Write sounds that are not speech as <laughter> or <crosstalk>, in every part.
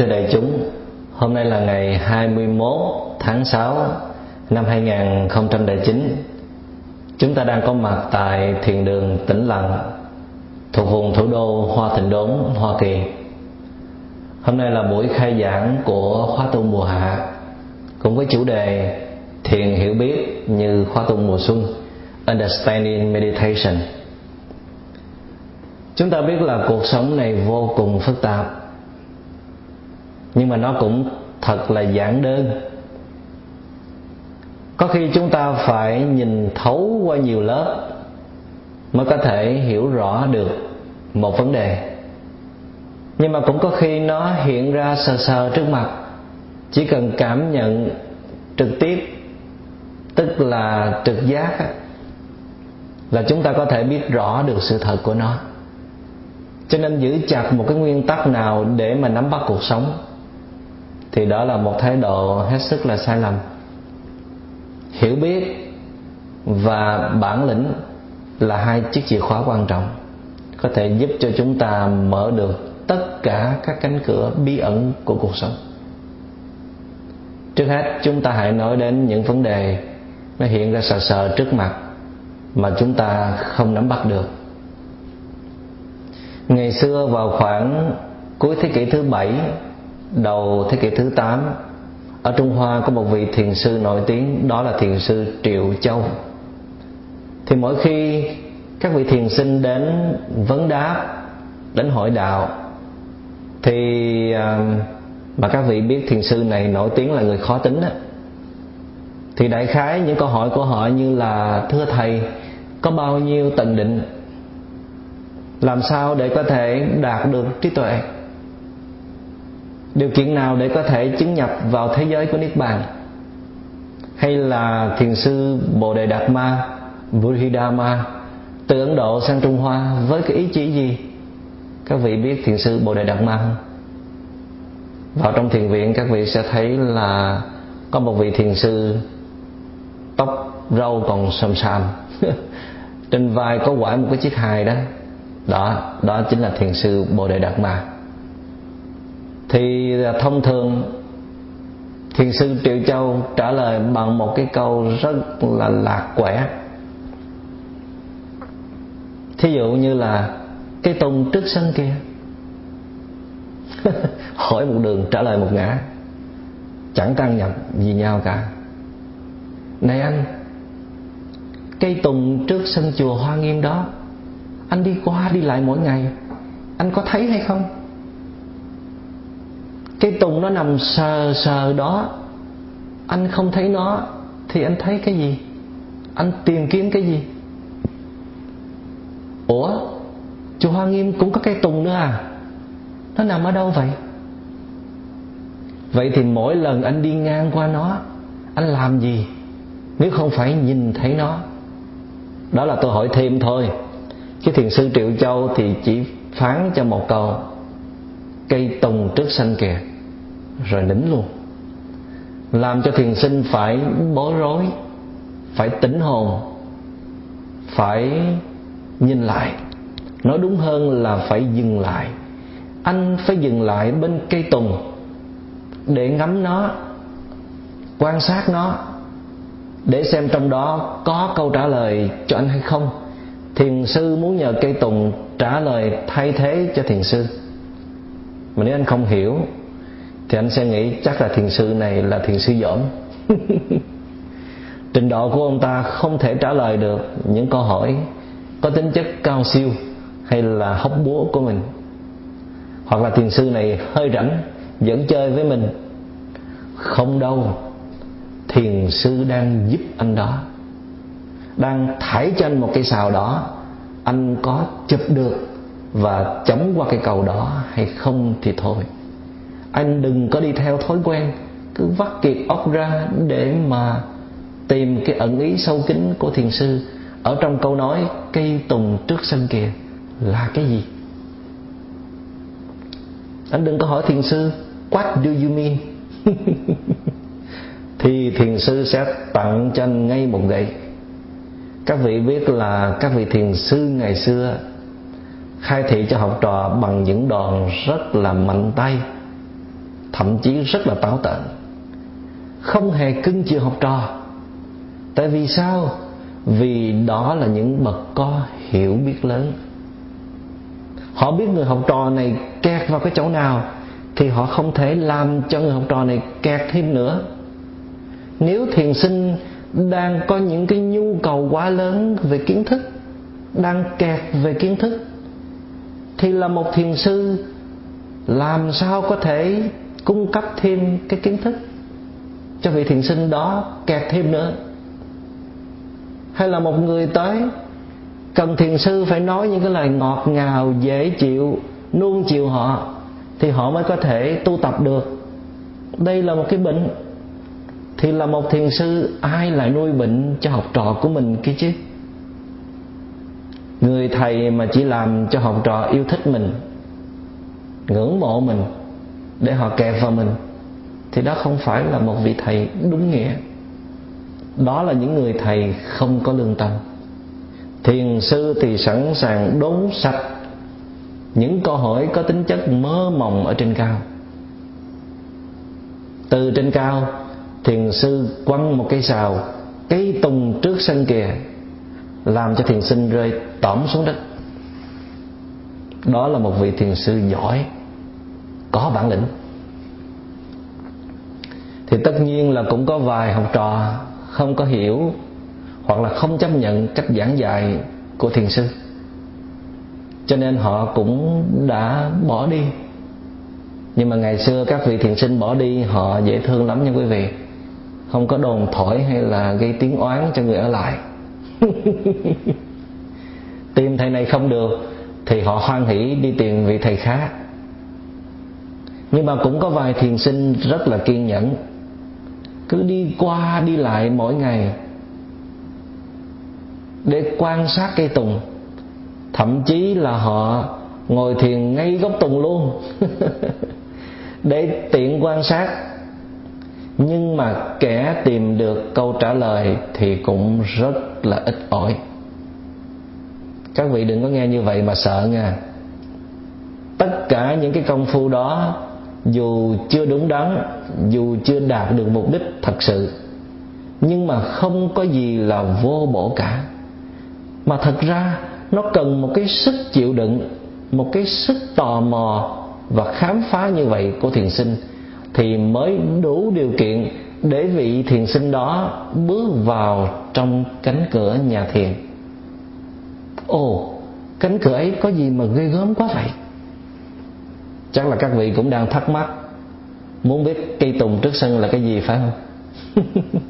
Thưa đại chúng, hôm nay là ngày 21 tháng 6 năm 2009. Chúng ta đang có mặt tại thiền đường Tĩnh Lặng thuộc vùng thủ đô Hoa Thịnh Đốn, Hoa Kỳ. Hôm nay là buổi khai giảng của khóa tu mùa hạ cùng với chủ đề thiền hiểu biết như khóa tu mùa xuân Understanding Meditation. Chúng ta biết là cuộc sống này vô cùng phức tạp nhưng mà nó cũng thật là giản đơn. Có khi chúng ta phải nhìn thấu qua nhiều lớp mới có thể hiểu rõ được một vấn đề. Nhưng mà cũng có khi nó hiện ra sờ sờ trước mặt, chỉ cần cảm nhận trực tiếp, tức là trực giác là chúng ta có thể biết rõ được sự thật của nó. Cho nên giữ chặt một cái nguyên tắc nào để mà nắm bắt cuộc sống thì đó là một thái độ hết sức là sai lầm. Hiểu biết và bản lĩnh là hai chiếc chìa khóa quan trọng, có thể giúp cho chúng ta mở được tất cả các cánh cửa bí ẩn của cuộc sống. Trước hết, chúng ta hãy nói đến những vấn đề nó hiện ra sờ sờ trước mặt mà chúng ta không nắm bắt được. Ngày xưa vào khoảng cuối thế kỷ thứ bảy đầu thế kỷ thứ 8 ở Trung Hoa có một vị thiền sư nổi tiếng, đó là thiền sư Triệu Châu. Thì mỗi khi các vị thiền sinh đến vấn đáp, đến hỏi đạo, thì à, mà các vị biết thiền sư này nổi tiếng là người khó tính đó, thì đại khái những câu hỏi của họ như là, thưa thầy, có bao nhiêu tầng định? Làm sao để có thể đạt được trí tuệ? Điều kiện nào để có thể chứng nhập vào thế giới của niết bàn? Hay là thiền sư bồ đề đạt ma, buddhidharma, từ ấn độ sang trung hoa với cái ý chí gì? Các vị biết thiền sư bồ đề đạt ma không? Vào trong thiền viện, các vị sẽ thấy là có một vị thiền sư tóc râu còn sầm sàm. <laughs> Trên vai có quải một cái chiếc hài đó. Đó đó chính là thiền sư bồ đề đạt ma thì à, thông thường thiền sư triệu châu trả lời bằng một cái câu rất là lạc quẻ. Thí dụ như là, cái tùng trước sân kia. <laughs> Hỏi một đường trả lời một ngã. Chẳng tăng nhập gì nhau cả. Này anh, cây tùng trước sân chùa hoa nghiêm đó, anh đi qua đi lại mỗi ngày, anh có thấy hay không? Cái tùng nó nằm sờ sờ đó. Anh không thấy nó, thì anh thấy cái gì? Anh tìm kiếm cái gì? Ủa? Chùa hoa nghiêm cũng có cây tùng nữa à? Nó nằm ở đâu vậy? Vậy thì mỗi lần anh đi ngang qua nó, anh làm gì? Nếu không phải nhìn thấy nó. Đó là tôi hỏi thêm thôi. Chứ thiền sư triệu châu thì chỉ phán cho một câu. Cây tùng trước sân kìa rồi nín luôn. Làm cho thiền sinh phải bối rối, phải tỉnh hồn, phải nhìn lại. Nói đúng hơn là phải dừng lại. Anh phải dừng lại bên cây tùng để ngắm nó, quan sát nó, để xem trong đó có câu trả lời cho anh hay không. Thiền sư muốn nhờ cây tùng trả lời thay thế cho thiền sư. Mà nếu anh không hiểu thì anh sẽ nghĩ chắc là thiền sư này là thiền sư dởm <laughs> trình độ của ông ta không thể trả lời được những câu hỏi có tính chất cao siêu hay là hóc búa của mình. Hoặc là thiền sư này hơi rảnh, vẫn chơi với mình. Không đâu, thiền sư đang giúp anh đó. Đang thải cho anh một cây xào đó, anh có chụp được và chống qua cây cầu đó hay không thì thôi anh đừng có đi theo thói quen. Cứ vắt kiệt óc ra để mà tìm cái ẩn ý sâu kín của thiền sư. Ở trong câu nói, cây tùng trước sân kìa là cái gì? Anh đừng có hỏi thiền sư, what do you mean? <laughs> Thì thiền sư sẽ tặng cho anh ngay một gậy. Các vị biết là các vị thiền sư ngày xưa khai thị cho học trò bằng những đòn rất là mạnh tay thậm chí rất là táo tợn. Không hề cưng chiều học trò. Tại vì sao? Vì đó là những bậc có hiểu biết lớn. Họ biết người học trò này kẹt vào cái chỗ nào thì họ không thể làm cho người học trò này kẹt thêm nữa. Nếu thiền sinh đang có những cái nhu cầu quá lớn về kiến thức, đang kẹt về kiến thức, thì là một thiền sư làm sao có thể cung cấp thêm cái kiến thức cho vị thiền sinh đó kẹt thêm nữa. Hay là một người tới, cần thiền sư phải nói những cái lời ngọt ngào, dễ chịu, nuông chiều họ, thì họ mới có thể tu tập được. Đây là một cái bệnh. Thì là một thiền sư, ai lại nuôi bệnh cho học trò của mình kia chứ? Người thầy mà chỉ làm cho học trò yêu thích mình, ngưỡng mộ mình để họ kẹp vào mình, thì đó không phải là một vị thầy đúng nghĩa. Đó là những người thầy không có lương tâm. Thiền sư thì sẵn sàng đốn sạch những câu hỏi có tính chất mơ mộng ở trên cao. Từ trên cao, thiền sư quăng một cây xào cây tùng trước sân kìa, làm cho thiền sinh rơi tõm xuống đất. Đó là một vị thiền sư giỏi có bản lĩnh. Thì tất nhiên là cũng có vài học trò không có hiểu hoặc là không chấp nhận cách giảng dạy của thiền sư. Cho nên họ cũng đã bỏ đi. Nhưng mà ngày xưa các vị thiền sinh bỏ đi, họ dễ thương lắm nha quý vị. Không có đồn thổi hay là gây tiếng oán cho người ở lại. <laughs> Tìm thầy này không được thì họ hoan hỷ đi tìm vị thầy khác nhưng mà cũng có vài thiền sinh rất là kiên nhẫn. Cứ đi qua, đi lại mỗi ngày. Để quan sát cây tùng. Thậm chí là họ ngồi thiền ngay gốc tùng luôn. <laughs> Để tiện quan sát. Nhưng mà kẻ tìm được câu trả lời thì cũng rất là ít ỏi. Các vị đừng có nghe như vậy mà sợ nha. Tất cả những cái công phu đó dù chưa đúng đắn, dù chưa đạt được mục đích thật sự, nhưng mà không có gì là vô bổ cả. Mà thật ra, nó cần một cái sức chịu đựng, một cái sức tò mò và khám phá như vậy của thiền sinh thì mới đủ điều kiện để vị thiền sinh đó bước vào trong cánh cửa nhà thiền. Ồ, cánh cửa ấy có gì mà ghê gớm quá vậy? Chắc là các vị cũng đang thắc mắc. Muốn biết cây tùng trước sân là cái gì phải không? <laughs>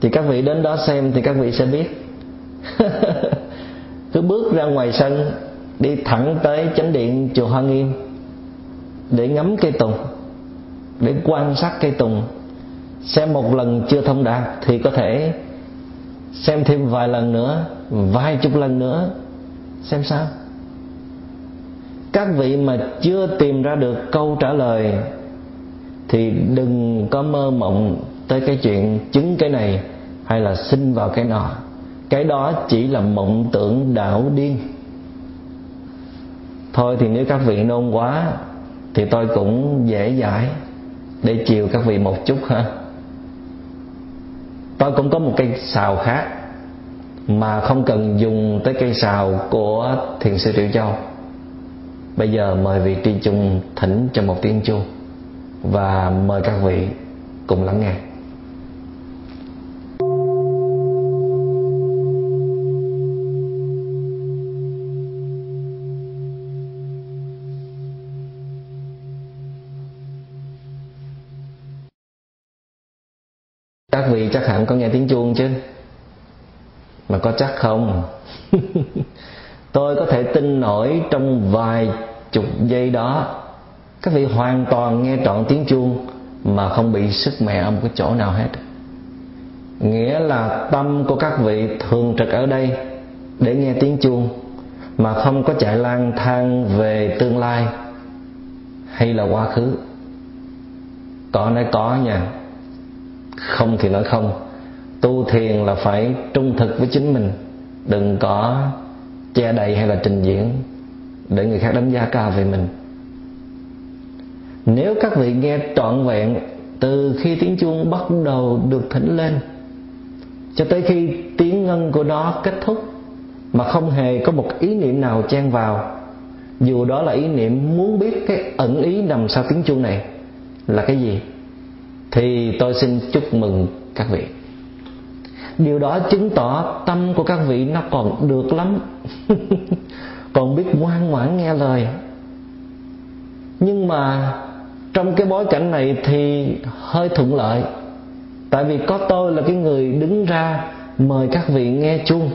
Thì các vị đến đó xem thì các vị sẽ biết. <laughs> Cứ bước ra ngoài sân, đi thẳng tới chánh điện chùa Hoa Nghiêm để ngắm cây tùng, để quan sát cây tùng. Xem một lần chưa thông đạt thì có thể xem thêm vài lần nữa, vài chục lần nữa. Xem sao? Các vị mà chưa tìm ra được câu trả lời thì đừng có mơ mộng tới cái chuyện chứng cái này hay là sinh vào cái nọ. Cái đó chỉ là mộng tưởng đảo điên. Thôi thì nếu các vị nôn quá thì tôi cũng dễ dãi để chiều các vị một chút ha. Tôi cũng có một cây xào khác mà không cần dùng tới cây xào của thiền sư triệu châu bây giờ mời vị tri chung thỉnh cho một tiếng chuông và mời các vị cùng lắng nghe. Các vị chắc hẳn có nghe tiếng chuông chứ? Mà có chắc không? <laughs> Tôi có thể tin nổi trong vài chục giây đó các vị hoàn toàn nghe trọn tiếng chuông mà không bị sức mẹ ở một cái chỗ nào hết. Nghĩa là tâm của các vị thường trực ở đây để nghe tiếng chuông mà không có chạy lang thang về tương lai hay là quá khứ. Có nói có nha, không thì nói không. Tu thiền là phải trung thực với chính mình, đừng có che đậy hay là trình diễn để người khác đánh giá cao về mình. Nếu các vị nghe trọn vẹn từ khi tiếng chuông bắt đầu được thỉnh lên, cho tới khi tiếng ngân của nó kết thúc mà không hề có một ý niệm nào chen vào, dù đó là ý niệm muốn biết cái ẩn ý nằm sau tiếng chuông này là cái gì, thì tôi xin chúc mừng các vị. Điều đó chứng tỏ tâm của các vị nó còn được lắm. <laughs> còn biết ngoan ngoãn nghe lời. Nhưng mà trong cái bối cảnh này thì hơi thuận lợi. Tại vì có tôi là cái người đứng ra mời các vị nghe chung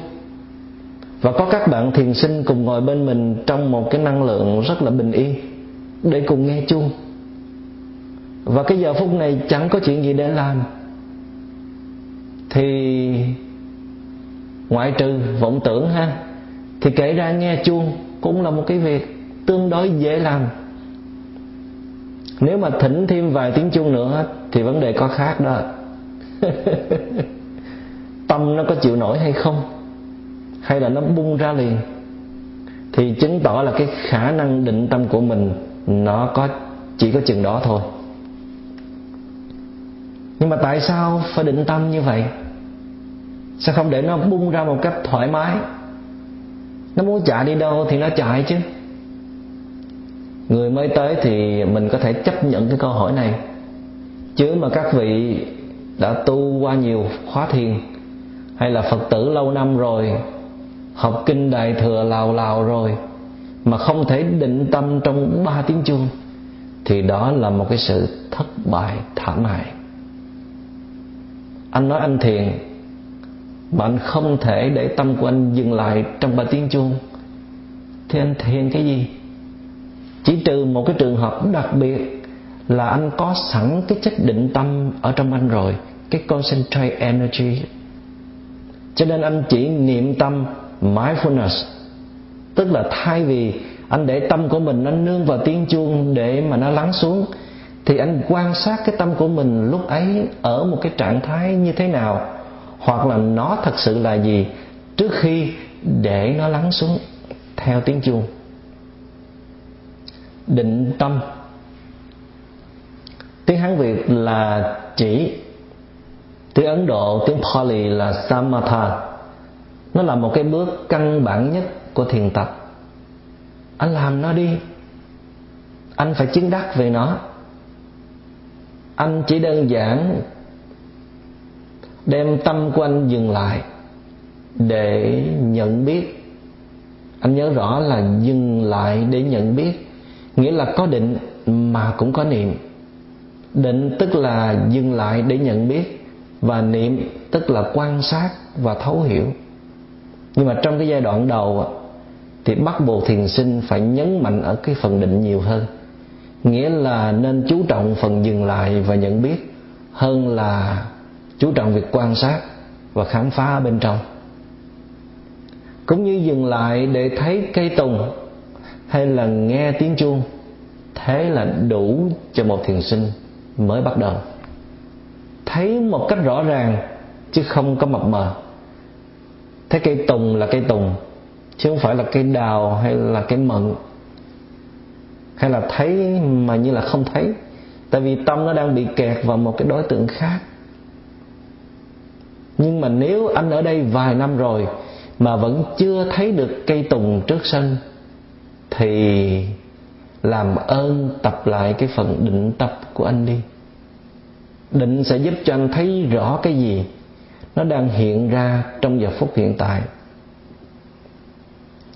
và có các bạn thiền sinh cùng ngồi bên mình trong một cái năng lượng rất là bình yên để cùng nghe chung và cái giờ phút này chẳng có chuyện gì để làm. Thì ngoại trừ vọng tưởng ha thì kể ra nghe chuông cũng là một cái việc tương đối dễ làm. Nếu mà thỉnh thêm vài tiếng chuông nữa thì vấn đề có khác đó. <laughs> Tâm nó có chịu nổi hay không? Hay là nó bung ra liền? Thì chứng tỏ là cái khả năng định tâm của mình, nó có, chỉ có chừng đó thôi. Nhưng mà tại sao phải định tâm như vậy? Sao không để nó bung ra một cách thoải mái? Nó muốn chạy đi đâu thì nó chạy chứ. Người mới tới thì mình có thể chấp nhận cái câu hỏi này. Chứ mà các vị đã tu qua nhiều khóa thiền, hay là phật tử lâu năm rồi, học kinh đại thừa lào lào rồi, mà không thể định tâm trong ba tiếng chuông, thì đó là một cái sự thất bại thảm hại. Anh nói anh thiền bạn không thể để tâm của anh dừng lại trong ba tiếng chuông. Thì anh thiền cái gì? Chỉ trừ một cái trường hợp đặc biệt là anh có sẵn cái chất định tâm ở trong anh rồi, cái concentrate energy. Cho nên anh chỉ niệm tâm mindfulness. Tức là thay vì anh để tâm của mình nó nương vào tiếng chuông để mà nó lắng xuống, thì anh quan sát cái tâm của mình lúc ấy ở một cái trạng thái như thế nào hoặc là nó thật sự là gì trước khi để nó lắng xuống theo tiếng chuông. Định tâm. Tiếng hán việt là chỉ, tiếng ấn độ, tiếng pali là samatha. Nó là một cái bước căn bản nhất của thiền tập. Anh làm nó đi. Anh phải chứng đắc về nó. Anh chỉ đơn giản đem tâm của anh dừng lại để nhận biết. Anh nhớ rõ là dừng lại để nhận biết, nghĩa là có định mà cũng có niệm. Định tức là dừng lại để nhận biết, và niệm tức là quan sát và thấu hiểu. Nhưng mà trong cái giai đoạn đầu thì bắt buộc thiền sinh phải nhấn mạnh ở cái phần định nhiều hơn. Nghĩa là nên chú trọng phần dừng lại và nhận biết hơn là chú trọng việc quan sát và khám phá ở bên trong. Cũng như dừng lại để thấy cây tùng hay là nghe tiếng chuông, thế là đủ cho một thiền sinh mới bắt đầu. Thấy một cách rõ ràng, chứ không có mập mờ. Thấy cây tùng là cây tùng, chứ không phải là cây đào hay là cây mận. Hay là thấy mà như là không thấy, tại vì tâm nó đang bị kẹt vào một cái đối tượng khác nhưng mà nếu anh ở đây vài năm rồi mà vẫn chưa thấy được cây tùng trước sân, thì làm ơn tập lại cái phần định tập của anh đi. Định sẽ giúp cho anh thấy rõ cái gì nó đang hiện ra trong giờ phút hiện tại.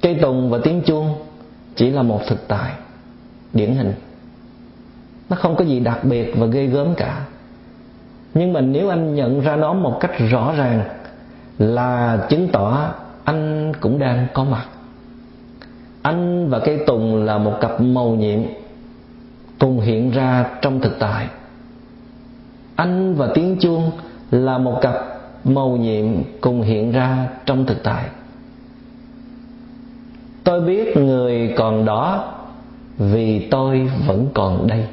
Cây tùng và tiếng chuông chỉ là một thực tại điển hình. Nó không có gì đặc biệt và ghê gớm cả nhưng mà nếu anh nhận ra nó một cách rõ ràng là chứng tỏ anh cũng đang có mặt. Anh và cây tùng là một cặp màu nhiệm cùng hiện ra trong thực tại. Anh và tiếng chuông là một cặp màu nhiệm cùng hiện ra trong thực tại. Tôi biết người còn đó vì tôi vẫn còn đây.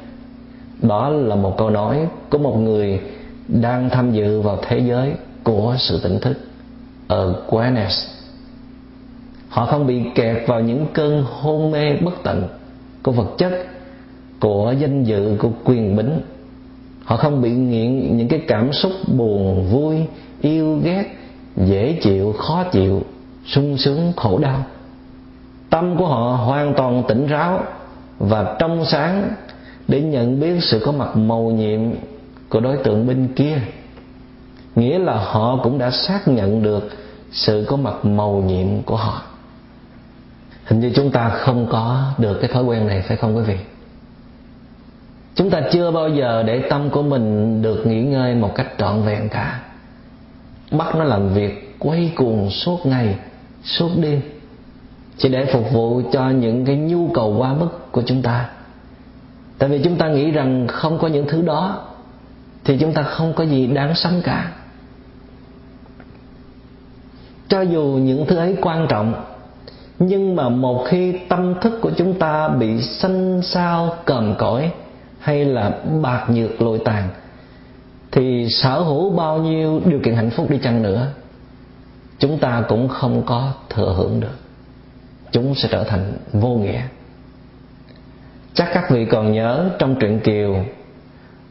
Đó là một câu nói của một người đang tham dự vào thế giới của sự tỉnh thức ở awareness. Họ không bị kẹt vào những cơn hôn mê bất tận của vật chất, của danh dự, của quyền bính. Họ không bị nghiện những cái cảm xúc buồn, vui, yêu, ghét, dễ chịu, khó chịu, sung sướng, khổ đau. Tâm của họ hoàn toàn tỉnh ráo và trong sáng để nhận biết sự có mặt màu nhiệm của đối tượng bên kia. Nghĩa là họ cũng đã xác nhận được sự có mặt màu nhiệm của họ. Hình như chúng ta không có được cái thói quen này, phải không quý vị? Chúng ta chưa bao giờ để tâm của mình được nghỉ ngơi một cách trọn vẹn cả. Bắt nó làm việc quay cuồng suốt ngày, suốt đêm, chỉ để phục vụ cho những cái nhu cầu quá mức của chúng ta. Tại vì chúng ta nghĩ rằng không có những thứ đó thì chúng ta không có gì đáng sống cả. Cho dù những thứ ấy quan trọng, nhưng mà một khi tâm thức của chúng ta bị xanh xao cờm cõi hay là bạc nhược lội tàn, thì sở hữu bao nhiêu điều kiện hạnh phúc đi chăng nữa, chúng ta cũng không có thừa hưởng được. Chúng sẽ trở thành vô nghĩa. Chắc các vị còn nhớ trong truyện kiều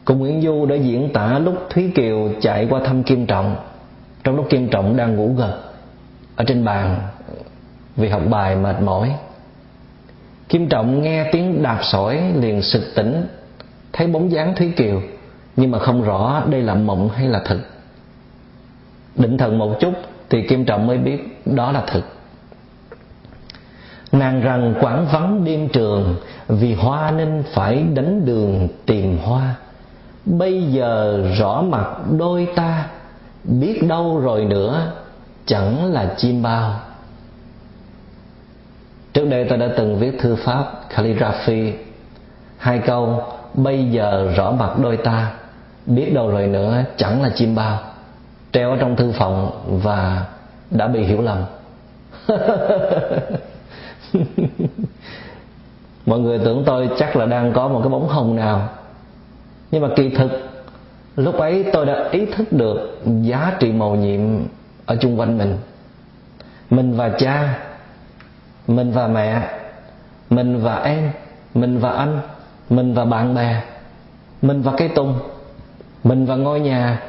cô nguyễn du đã diễn tả lúc thúy kiều chạy qua thăm kim trọng. Trong lúc kim trọng đang ngủ gật, ở trên bàn, vì học bài mệt mỏi, kim trọng nghe tiếng đạp sỏi liền sực tỉnh, thấy bóng dáng thúy kiều, nhưng mà không rõ đây là mộng hay là thực. Định thần một chút thì kim trọng mới biết đó là thực. Nàng rằng quảng vắng đêm trường, vì hoa nên phải đánh đường tìm hoa bây giờ rõ mặt đôi ta, biết đâu rồi nữa, chẳng là chim bao. Trước đây ta đã từng viết thư pháp calligraphy. Hai câu, bây giờ rõ mặt đôi ta, biết đâu rồi nữa, chẳng là chim bao, treo ở trong thư phòng và đã bị hiểu lầm. <laughs> Mọi người tưởng tôi chắc là đang có một cái bóng hồng nào nhưng mà kỳ thực, lúc ấy tôi đã ý thức được giá trị màu nhiệm ở chung quanh mình. Mình và cha, mình và mẹ, mình và em, mình và anh, mình và bạn bè, mình và cây tùng, mình và ngôi nhà,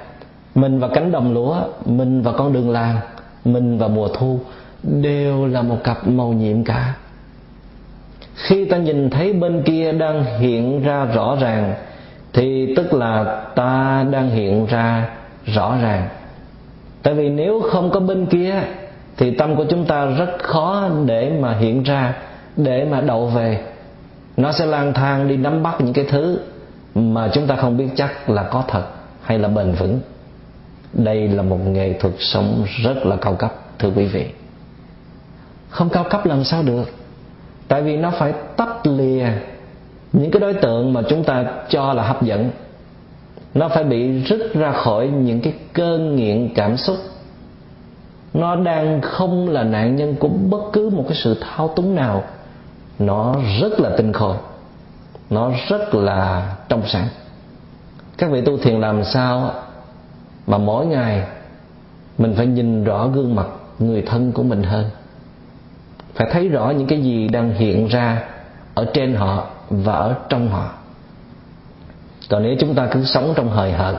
mình và cánh đồng lúa, mình và con đường làng, mình và mùa thu đều là một cặp màu nhiệm cả. Khi ta nhìn thấy bên kia đang hiện ra rõ ràng thì tức là ta đang hiện ra rõ ràng. Tại vì nếu không có bên kia, thì tâm của chúng ta rất khó để mà hiện ra, để mà đậu về. Nó sẽ lang thang đi nắm bắt những cái thứ mà chúng ta không biết chắc là có thật hay là bền vững. Đây là một nghệ thuật sống rất là cao cấp, thưa quý vị. Không cao cấp làm sao được? Tại vì nó phải tách lìa những cái đối tượng mà chúng ta cho là hấp dẫn, nó phải bị rứt ra khỏi những cái cơn nghiện cảm xúc. Nó đang không là nạn nhân của bất cứ một cái sự thao túng nào. Nó rất là tinh khôi, nó rất là trong sáng. Các vị tu thiền làm sao mà mỗi ngày mình phải nhìn rõ gương mặt người thân của mình hơn. Phải thấy rõ những cái gì đang hiện ra ở trên họ và ở trong họ. Còn nếu chúng ta cứ sống trong hời hợt,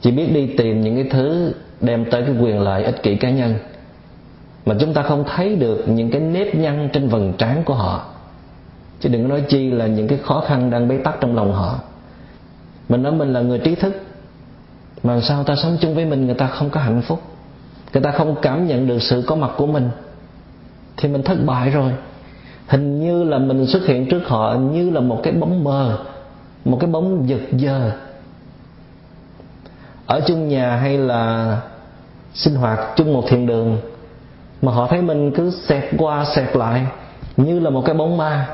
chỉ biết đi tìm những cái thứ đem tới cái quyền lợi ích kỷ cá nhân, mà chúng ta không thấy được những cái nếp nhăn trên vầng trán của họ. Chứ đừng nói chi là những cái khó khăn đang bế tắc trong lòng họ. Mình nói mình là người trí thức, mà sao ta sống chung với mình người ta không có hạnh phúc? Người ta không cảm nhận được sự có mặt của mình, thì mình thất bại rồi hình như là mình xuất hiện trước họ như là một cái bóng mờ, một cái bóng giật giờ ở chung nhà hay là sinh hoạt chung một thiền đường mà họ thấy mình cứ xẹt qua xẹt lại, như là một cái bóng ma.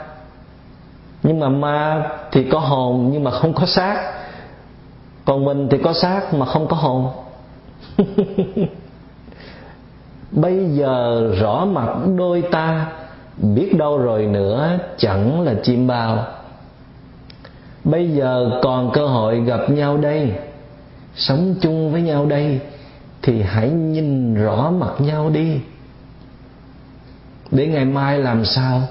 Nhưng mà ma thì có hồn nhưng mà không có xác. Còn mình thì có xác mà không có hồn. <laughs> Bây giờ rõ mặt đôi ta biết đâu rồi nữa, chẳng là chim bao. Bây giờ còn cơ hội gặp nhau đây. Sống chung với nhau đây, thì hãy nhìn rõ mặt nhau đi. Để ngày mai làm sao,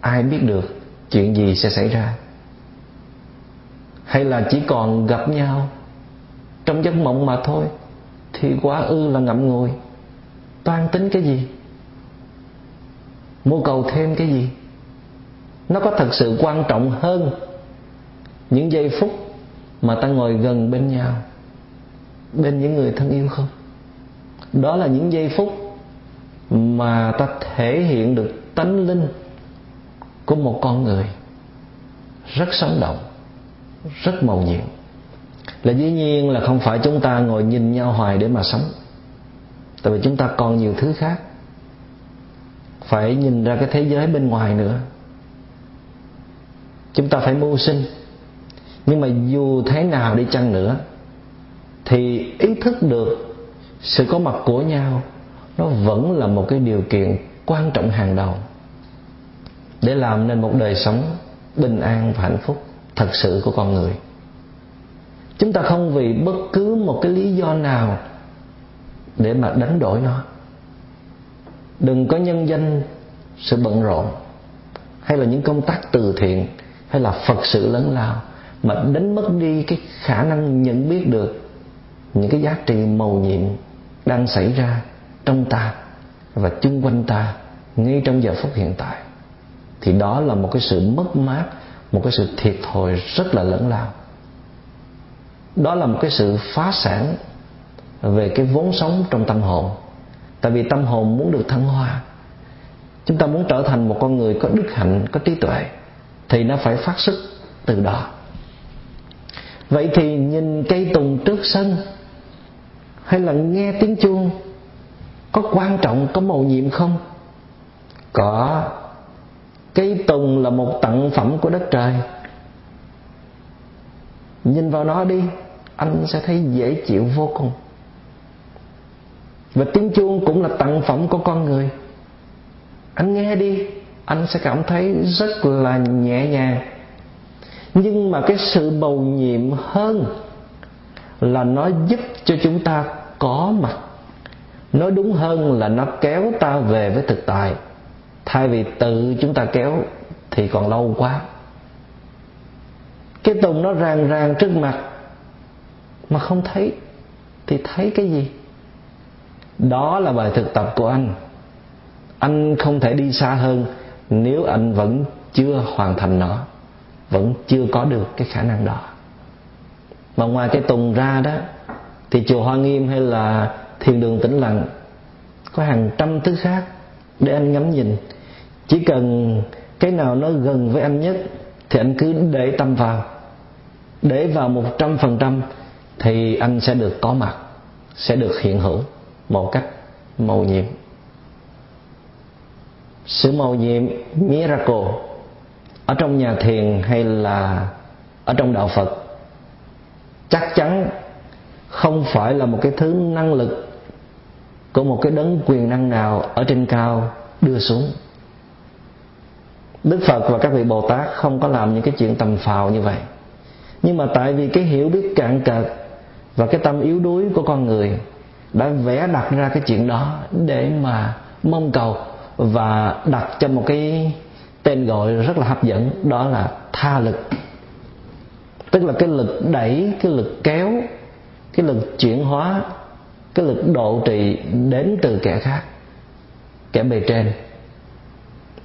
ai biết được chuyện gì sẽ xảy ra. Hay là chỉ còn gặp nhau, trong giấc mộng mà thôi, thì quá ư là ngậm ngùi. Toan tính cái gì? Mưu cầu thêm cái gì? Nó có thật sự quan trọng hơn những giây phút mà ta ngồi gần bên nhau, bên những người thân yêu không? Đó là những giây phút mà ta thể hiện được tánh linh của một con người rất sống động, rất màu nhiệm. Là dĩ nhiên là không phải chúng ta ngồi nhìn nhau hoài để mà sống, tại vì chúng ta còn nhiều thứ khác phải nhìn ra cái thế giới bên ngoài nữa. Chúng ta phải mưu sinh. Nhưng mà dù thế nào đi chăng nữa, thì ý thức được sự có mặt của nhau, nó vẫn là một cái điều kiện quan trọng hàng đầu để làm nên một đời sống bình an và hạnh phúc thật sự của con người. Chúng ta không vì bất cứ một cái lý do nào để mà đánh đổi nó đừng có nhân danh sự bận rộn, hay là những công tác từ thiện, hay là phật sự lớn lao, mà đánh mất đi cái khả năng nhận biết được những cái giá trị màu nhiệm đang xảy ra trong ta và chung quanh ta ngay trong giờ phút hiện tại. Thì đó là một cái sự mất mát, một cái sự thiệt thòi rất là lớn lao. Đó là một cái sự phá sản về cái vốn sống trong tâm hồn tại vì tâm hồn muốn được thăng hoa. Chúng ta muốn trở thành một con người có đức hạnh, có trí tuệ, thì nó phải phát xuất từ đó. Vậy thì nhìn cây tùng trước sân, hay là nghe tiếng chuông, có quan trọng, có màu nhiệm không? Có. Cây tùng là một tặng phẩm của đất trời. Nhìn vào nó đi, anh sẽ thấy dễ chịu vô cùng và tiếng chuông cũng là tặng phẩm của con người. Anh nghe đi, anh sẽ cảm thấy rất là nhẹ nhàng. Nhưng mà cái sự bầu nhiệm hơn là nó giúp cho chúng ta có mặt. Nói đúng hơn là nó kéo ta về với thực tại. Thay vì tự chúng ta kéo thì còn lâu quá. Cái tùng nó ràng ràng trước mặt mà không thấy thì thấy cái gì? Đó là bài thực tập của anh. Anh không thể đi xa hơn nếu anh vẫn chưa hoàn thành nó, vẫn chưa có được cái khả năng đó. Mà ngoài cái tùng ra đó, thì chùa hoa nghiêm hay là thiền đường tĩnh lặng có hàng trăm thứ khác để anh ngắm nhìn. Chỉ cần cái nào nó gần với anh nhất thì anh cứ để tâm vào. Để vào một trăm phần trăm thì anh sẽ được có mặt, sẽ được hiện hữu một cách màu nhiệm. Sự màu nhiệm miracle ở trong nhà thiền hay là ở trong đạo phật chắc chắn không phải là một cái thứ năng lực của một cái đấng quyền năng nào ở trên cao đưa xuống. Đức phật và các vị bồ tát không có làm những cái chuyện tầm phào như vậy. Nhưng mà tại vì cái hiểu biết cạn cợt và cái tâm yếu đuối của con người đã vẽ đặt ra cái chuyện đó để mà mong cầu và đặt cho một cái tên gọi rất là hấp dẫn, đó là tha lực. Tức là cái lực đẩy, cái lực kéo, cái lực chuyển hóa, cái lực độ trì đến từ kẻ khác, kẻ bề trên.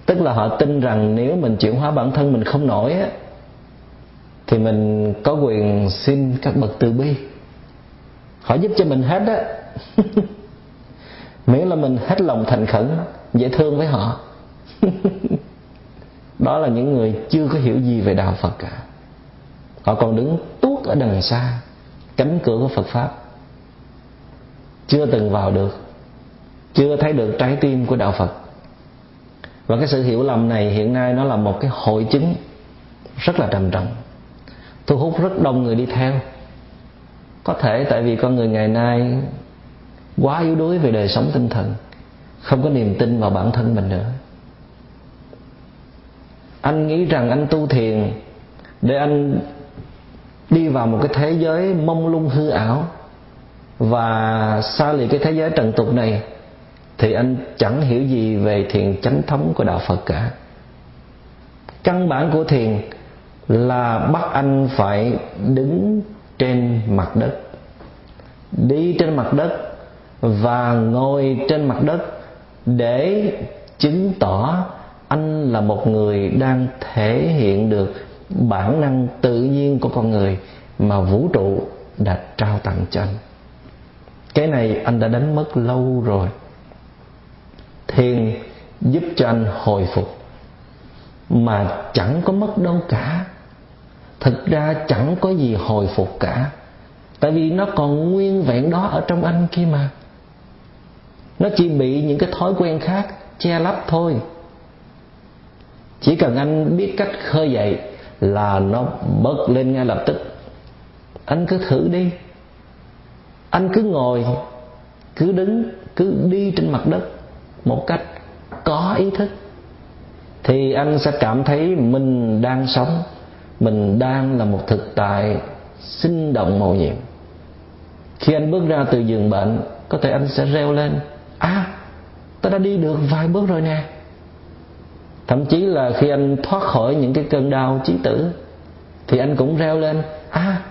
Tức là họ tin rằng nếu mình chuyển hóa bản thân mình không nổi á, thì mình có quyền xin các bậc từ bi. Họ giúp cho mình hết á <laughs> miễn là mình hết lòng thành khẩn, dễ thương với họ. <laughs> Đó là những người chưa có hiểu gì về đạo phật cả. Họ còn đứng tuốt ở đằng xa, cánh cửa của phật pháp. Chưa từng vào được, chưa thấy được trái tim của đạo phật. Và cái sự hiểu lầm này hiện nay nó là một cái hội chứng rất là trầm trọng, thu hút rất đông người đi theo. Có thể tại vì con người ngày nay quá yếu đuối về đời sống tinh thần, không có niềm tin vào bản thân mình nữa. Anh nghĩ rằng anh tu thiền để anh đi vào một cái thế giới mông lung hư ảo và xa lìa cái thế giới trần tục này, thì anh chẳng hiểu gì về thiền chánh thống của đạo Phật cả. Căn bản của thiền là bắt anh phải đứng trên mặt đất. Đi trên mặt đất và ngồi trên mặt đất để chứng tỏ anh là một người đang thể hiện được bản năng tự nhiên của con người mà vũ trụ đã trao tặng cho anh. Cái này anh đã đánh mất lâu rồi. Thiền giúp cho anh hồi phục, mà chẳng có mất đâu cả. Thực ra chẳng có gì hồi phục cả, tại vì nó còn nguyên vẹn đó ở trong anh kia mà nó chỉ bị những cái thói quen khác che lấp thôi. Chỉ cần anh biết cách khơi dậy là nó bật lên ngay lập tức. Anh cứ thử đi. Anh cứ ngồi, cứ đứng, cứ đi trên mặt đất một cách có ý thức. Thì anh sẽ cảm thấy mình đang sống, mình đang là một thực tại sinh động màu nhiệm. Khi anh bước ra từ giường bệnh, có thể anh sẽ reo lên à tôi đã đi được vài bước rồi nè. Thậm chí là khi anh thoát khỏi những cái cơn đau chí tử, thì anh cũng reo lên à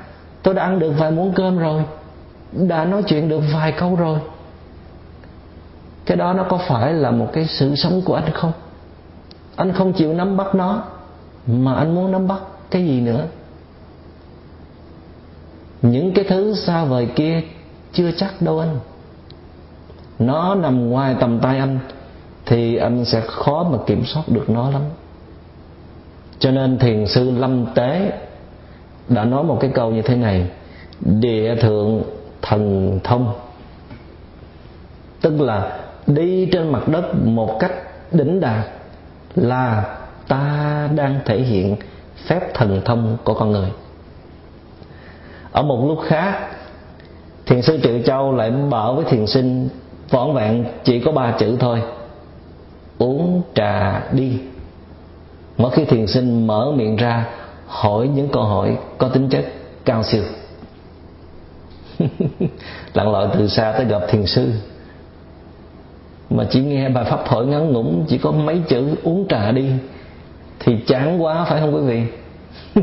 tôi đã ăn được vài muỗng cơm rồi, đã nói chuyện được vài câu rồi. Cái đó nó có phải là một cái sự sống của anh không? Anh không chịu nắm bắt nó, mà anh muốn nắm bắt cái gì nữa? Những cái thứ xa vời kia chưa chắc đâu anh nó nằm ngoài tầm tay anh, thì anh sẽ khó mà kiểm soát được nó lắm. Cho nên thiền sư lâm tế đã nói một cái câu như thế này, địa thượng thần thông. Tức là đi trên mặt đất một cách đỉnh đạt là ta đang thể hiện phép thần thông của con người. Ở một lúc khác, thiền sư triệu châu lại bảo với thiền sinh vỏn vẹn chỉ có ba chữ thôi. Uống trà đi. Mỗi khi thiền sinh mở miệng ra, hỏi những câu hỏi có tính chất cao siêu. <laughs> Lặn lội từ xa tới gặp thiền sư. Mà chỉ nghe bài pháp thoại ngắn ngủn, chỉ có mấy chữ uống trà đi, thì chán quá, phải không quý vị? <laughs>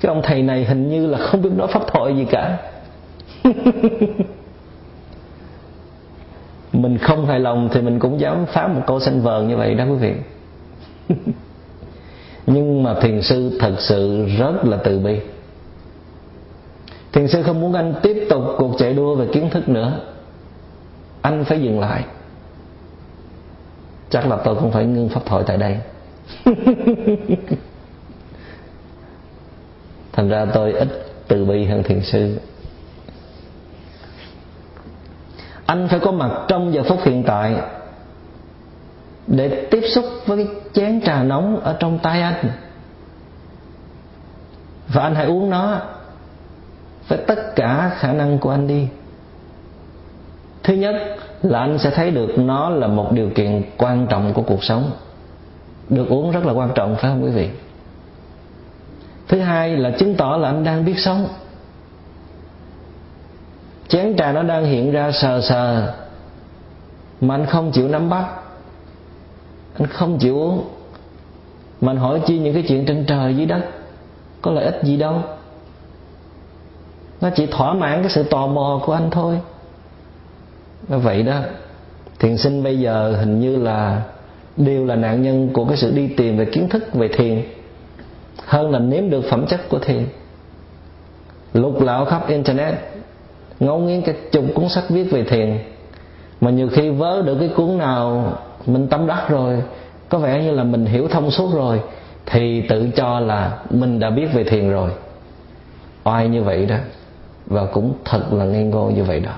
Cái ông thầy này hình như là không biết nói pháp thoại gì cả. <laughs> mình không hài lòng thì mình cũng dám phá một câu xanh vờn như vậy đó quý vị. <laughs> Nhưng mà thiền sư thật sự rất là từ bi. Thiền sư không muốn anh tiếp tục cuộc chạy đua về kiến thức nữa. Anh phải dừng lại. Chắc là tôi cũng phải ngưng pháp thoại tại đây. <laughs> Thành ra tôi ít từ bi hơn thiền sư. Anh phải có mặt trong giờ phút hiện tại để tiếp xúc với cái chén trà nóng ở trong tay anh. Và anh hãy uống nó với tất cả khả năng của anh đi. Thứ nhất là anh sẽ thấy được nó là một điều kiện quan trọng của cuộc sống. Được uống rất là quan trọng, phải không quý vị? Thứ hai là chứng tỏ là anh đang biết sống chén trà nó đang hiện ra sờ sờ. Mà anh không chịu nắm bắt. Anh không chịu uống. Mà anh hỏi chi những cái chuyện trên trời dưới đất. Có lợi ích gì đâu. Nó chỉ thỏa mãn cái sự tò mò của anh thôi. Nó vậy đó. Thiền sinh bây giờ hình như là đều là nạn nhân của cái sự đi tìm về kiến thức về thiền hơn là nếm được phẩm chất của thiền. Lục lạo khắp internet ngấu nghiến cái chục cuốn sách viết về thiền. Mà nhiều khi vớ được cái cuốn nào mình tâm đắc rồi, có vẻ như là mình hiểu thông suốt rồi, thì tự cho là mình đã biết về thiền rồi. Oai như vậy đó, và cũng thật là ngây ngô như vậy đó.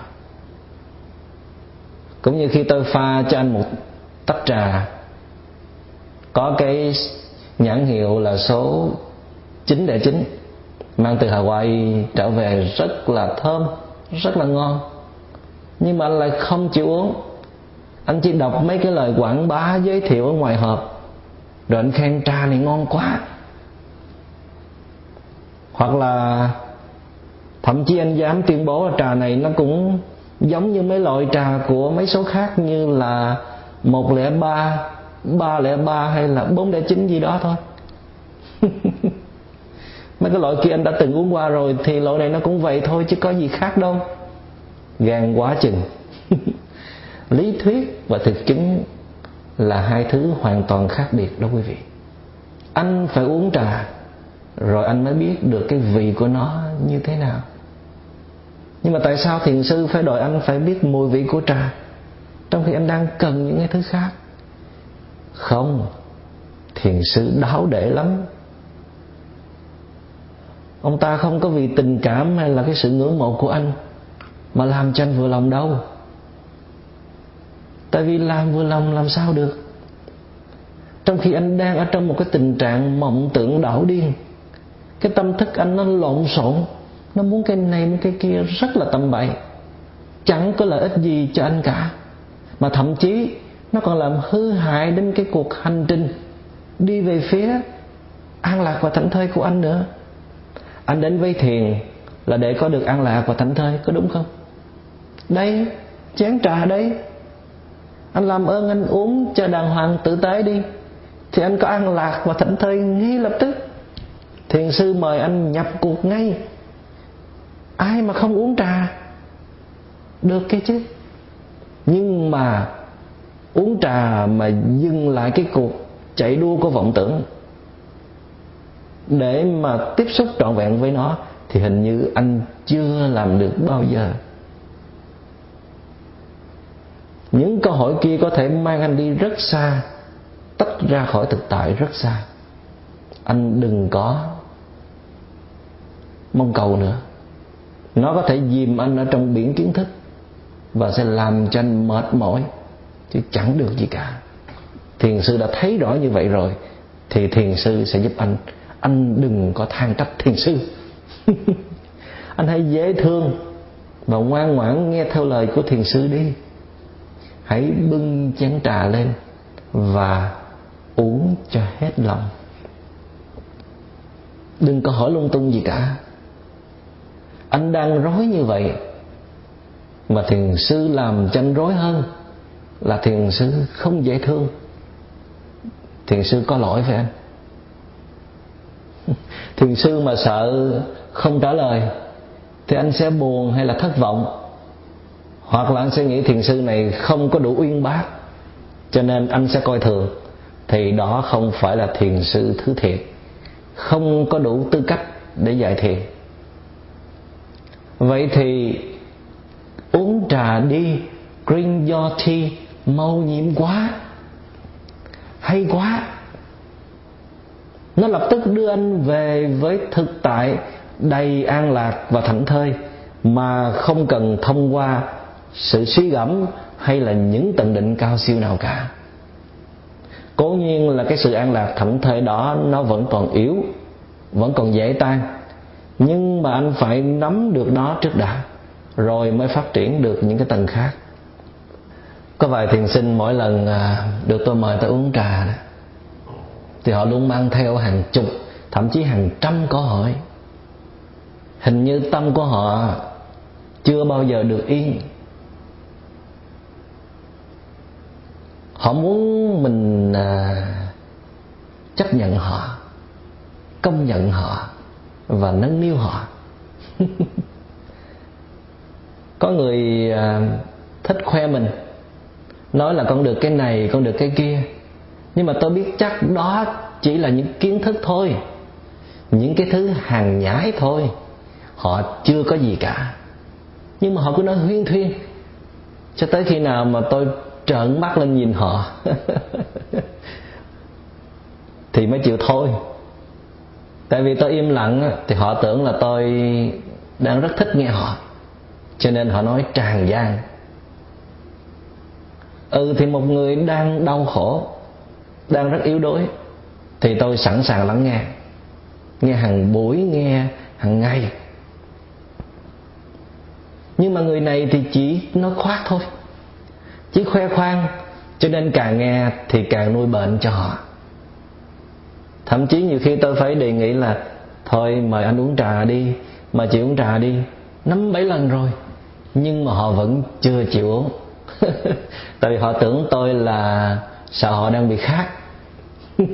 Cũng như khi tôi pha cho anh một tách trà, có cái nhãn hiệu là số 909 mang từ Hawaii trở về rất là thơm rất là ngon. Nhưng mà anh lại không chịu uống. Anh chỉ đọc mấy cái lời quảng bá giới thiệu ở ngoài hộp. Rồi anh khen trà này ngon quá. Hoặc là thậm chí anh dám tuyên bố là trà này nó cũng giống như mấy loại trà của mấy số khác như là một lẻ ba ba lẻ ba hay là bốn lẻ chín gì đó thôi. <laughs> mấy cái loại kia anh đã từng uống qua rồi thì loại này nó cũng vậy thôi, chứ có gì khác đâu. Gan quá chừng. <laughs> Lý thuyết và thực chứng là hai thứ hoàn toàn khác biệt đó quý vị. Anh phải uống trà, rồi anh mới biết được cái vị của nó như thế nào. Nhưng mà tại sao thiền sư phải đòi anh phải biết mùi vị của trà, trong khi anh đang cần những cái thứ khác? Không, thiền sư đáo để lắm ông ta không có vì tình cảm hay là cái sự ngưỡng mộ của anh mà làm cho anh vừa lòng đâu. Tại vì làm vừa lòng làm sao được? Trong khi anh đang ở trong một cái tình trạng mộng tưởng đảo điên, cái tâm thức anh nó lộn xộn, nó muốn cái này muốn cái kia rất là tầm bậy. Chẳng có lợi ích gì cho anh cả, mà thậm chí nó còn làm hư hại đến cái cuộc hành trình đi về phía an lạc và thảnh thơi của anh nữa anh đến với thiền là để có được an lạc và thảnh thơi, có đúng không? Đây, chén trà đây. Anh làm ơn anh uống cho đàng hoàng tử tế đi. Thì anh có an lạc và thảnh thơi ngay lập tức. Thiền sư mời anh nhập cuộc ngay. Ai mà không uống trà? Được cái chứ. Nhưng mà uống trà mà dừng lại cái cuộc chạy đua của vọng tưởng để mà tiếp xúc trọn vẹn với nó, thì hình như anh chưa làm được bao giờ. Những câu hỏi kia có thể mang anh đi rất xa, tách ra khỏi thực tại rất xa. Anh đừng có mong cầu nữa. Nó có thể dìm anh ở trong biển kiến thức và sẽ làm cho anh mệt mỏi, chứ chẳng được gì cả. Thiền sư đã thấy rõ như vậy rồi, thì thiền sư sẽ giúp anh anh đừng có than trách thiền sư. <laughs> Anh hãy dễ thương và ngoan ngoãn nghe theo lời của thiền sư đi. Hãy bưng chén trà lên và uống cho hết lòng. Đừng có hỏi lung tung gì cả. Anh đang rối như vậy mà thiền sư làm cho anh rối hơn là thiền sư không dễ thương. Thiền sư có lỗi với anh. <laughs> thiền sư mà sợ không trả lời, thì anh sẽ buồn hay là thất vọng? Hoặc là anh sẽ nghĩ thiền sư này không có đủ uyên bác cho nên anh sẽ coi thường. Thì đó không phải là thiền sư thứ thiệt. Không có đủ tư cách để dạy thiền. Vậy thì uống trà đi green your tea mâu nhiệm quá, hay quá nó lập tức đưa anh về với thực tại đầy an lạc và thảnh thơi mà không cần thông qua sự suy gẫm hay là những tận định cao siêu nào cả. Cố nhiên là cái sự an lạc thảnh thơi đó nó vẫn còn yếu vẫn còn dễ tan. Nhưng mà anh phải nắm được nó trước đã rồi mới phát triển được những cái tầng khác. Có vài thiền sinh mỗi lần à, được tôi mời tới uống trà đó, thì họ luôn mang theo hàng chục thậm chí hàng trăm câu hỏi. Hình như tâm của họ chưa bao giờ được yên. Họ muốn mình à, chấp nhận họ công nhận họ và nâng niu họ. <laughs> Có người à, thích khoe mình nói là con được cái này con được cái kia nhưng mà tôi biết chắc đó chỉ là những kiến thức thôi, những cái thứ hàng nhái thôi, họ chưa có gì cả. Nhưng mà họ cứ nói huyên thuyên, cho tới khi nào mà tôi trợn mắt lên nhìn họ, <laughs> thì mới chịu thôi. Tại vì tôi im lặng thì họ tưởng là tôi đang rất thích nghe họ, cho nên họ nói tràn gian. Ừ thì một người đang đau khổ đang rất yếu đuối, thì tôi sẵn sàng lắng nghe nghe hàng buổi, nghe hàng ngày. Nhưng mà người này thì chỉ nói khoác thôi, chỉ khoe khoang, cho nên càng nghe thì càng nuôi bệnh cho họ. Thậm chí nhiều khi tôi phải đề nghị là, thôi, mời anh uống trà đi, mà chịu uống trà đi năm bảy lần rồi, nhưng mà họ vẫn chưa chịu uống. <laughs> Tại vì họ tưởng tôi là sợ họ đang bị khát <laughs>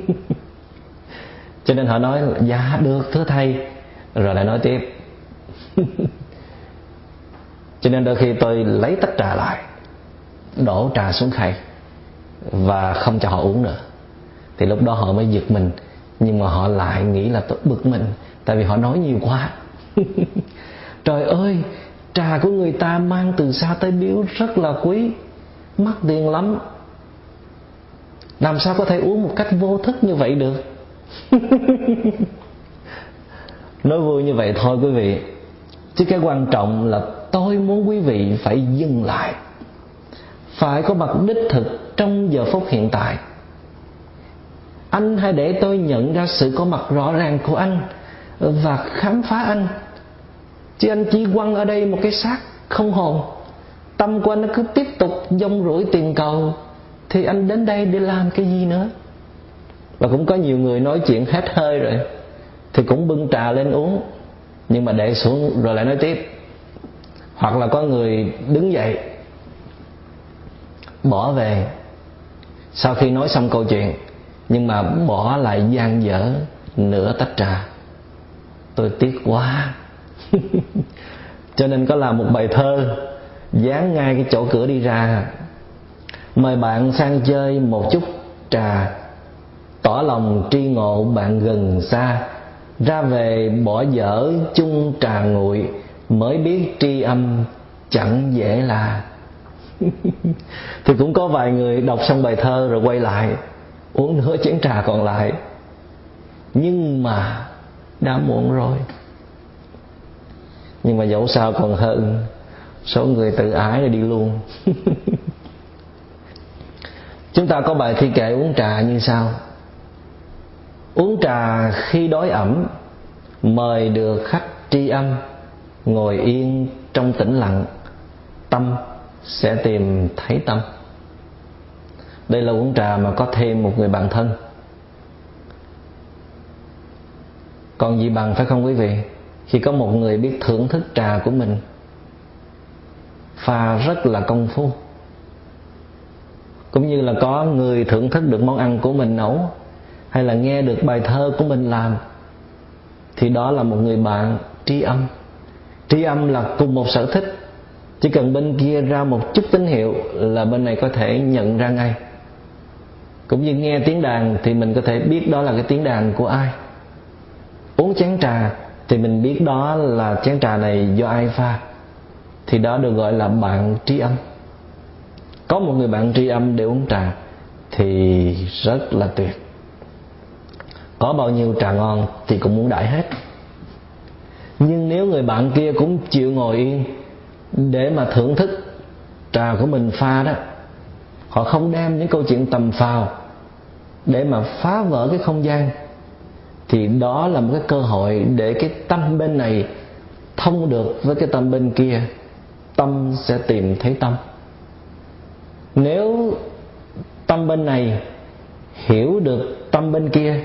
cho nên họ nói dạ được, thưa thầy. Rồi lại nói tiếp. <laughs> Cho nên đôi khi tôi lấy tách trà lại, đổ trà xuống khay và không cho họ uống nữa. Thì lúc đó họ mới giật mình, nhưng mà họ lại nghĩ là tôi bực mình, tại vì họ nói nhiều quá. <laughs> Trời ơi, trà của người ta mang từ xa tới biếu rất là quý, mắc tiền lắm làm sao có thể uống một cách vô thức như vậy được? <laughs> Nói vui như vậy thôi quý vị. Chứ cái quan trọng là tôi muốn quý vị phải dừng lại. Phải có mặt đích thực trong giờ phút hiện tại. Anh hãy để tôi nhận ra sự có mặt rõ ràng của anh và khám phá anh. Chứ anh chỉ quăng ở đây một cái xác không hồn. Tâm của anh nó cứ tiếp tục dông rủi tiền cầu thì anh đến đây để làm cái gì nữa? Và cũng có nhiều người nói chuyện hết hơi rồi. Thì cũng bưng trà lên uống. Nhưng mà để xuống rồi lại nói tiếp. Hoặc là có người đứng dậy, bỏ về. Sau khi nói xong câu chuyện, nhưng mà bỏ lại gian dở, nửa tách trà. Tôi tiếc quá. <laughs> Cho nên có làm một bài thơ, dán ngay cái chỗ cửa đi ra mời bạn sang chơi một chút trà. Tỏ lòng tri ngộ bạn gần xa. Ra về bỏ dở chung trà nguội, mới biết tri âm chẳng dễ là. <laughs> Thì cũng có vài người đọc xong bài thơ rồi quay lại, uống nửa chén trà còn lại. Nhưng mà đã muộn rồi. Nhưng mà dẫu sao còn hơn, số người tự ái rồi đi luôn. <laughs> chúng ta có bài thi kệ uống trà như sau. Uống trà khi đói ẩm, mời được khách tri âm ngồi yên trong tĩnh lặng, tâm sẽ tìm thấy tâm. Đây là uống trà mà có thêm một người bạn thân. Còn gì bằng, phải không quý vị? Khi có một người biết thưởng thức trà của mình, pha rất là công phu cũng như là có người thưởng thức được món ăn của mình nấu, hay là nghe được bài thơ của mình làm, thì đó là một người bạn tri âm. Tri âm là cùng một sở thích, chỉ cần bên kia ra một chút tín hiệu là bên này có thể nhận ra ngay. Cũng như nghe tiếng đàn thì mình có thể biết đó là cái tiếng đàn của ai. Uống chén trà thì mình biết đó là chén trà này do ai pha, thì đó được gọi là bạn tri âm có một người bạn tri âm để uống trà thì rất là tuyệt. Có bao nhiêu trà ngon thì cũng muốn đãi hết. Nhưng nếu người bạn kia cũng chịu ngồi yên để mà thưởng thức trà của mình pha đó, họ không đem những câu chuyện tầm phào để mà phá vỡ cái không gian, thì đó là một cái cơ hội để cái tâm bên này thông được với cái tâm bên kia. Tâm sẽ tìm thấy tâm nếu tâm bên này hiểu được tâm bên kia,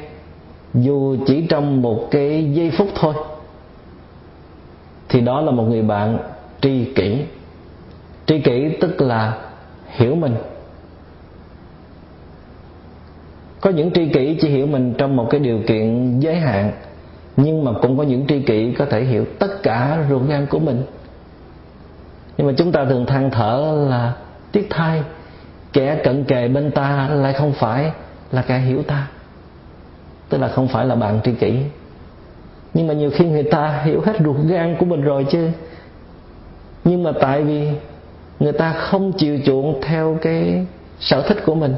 dù chỉ trong một cái giây phút thôi, thì đó là một người bạn tri kỷ. Tri kỷ tức là hiểu mình. Có những tri kỷ chỉ hiểu mình trong một cái điều kiện giới hạn, nhưng mà cũng có những tri kỷ có thể hiểu tất cả ruột gan của mình. Nhưng mà chúng ta thường than thở là tiếc thay, kẻ cận kề bên ta lại không phải là kẻ hiểu ta. Tức là không phải là bạn tri kỷ. Nhưng mà nhiều khi người ta hiểu hết ruột gan của mình rồi chứ. Nhưng mà tại vì người ta không chịu chuộng theo cái sở thích của mình,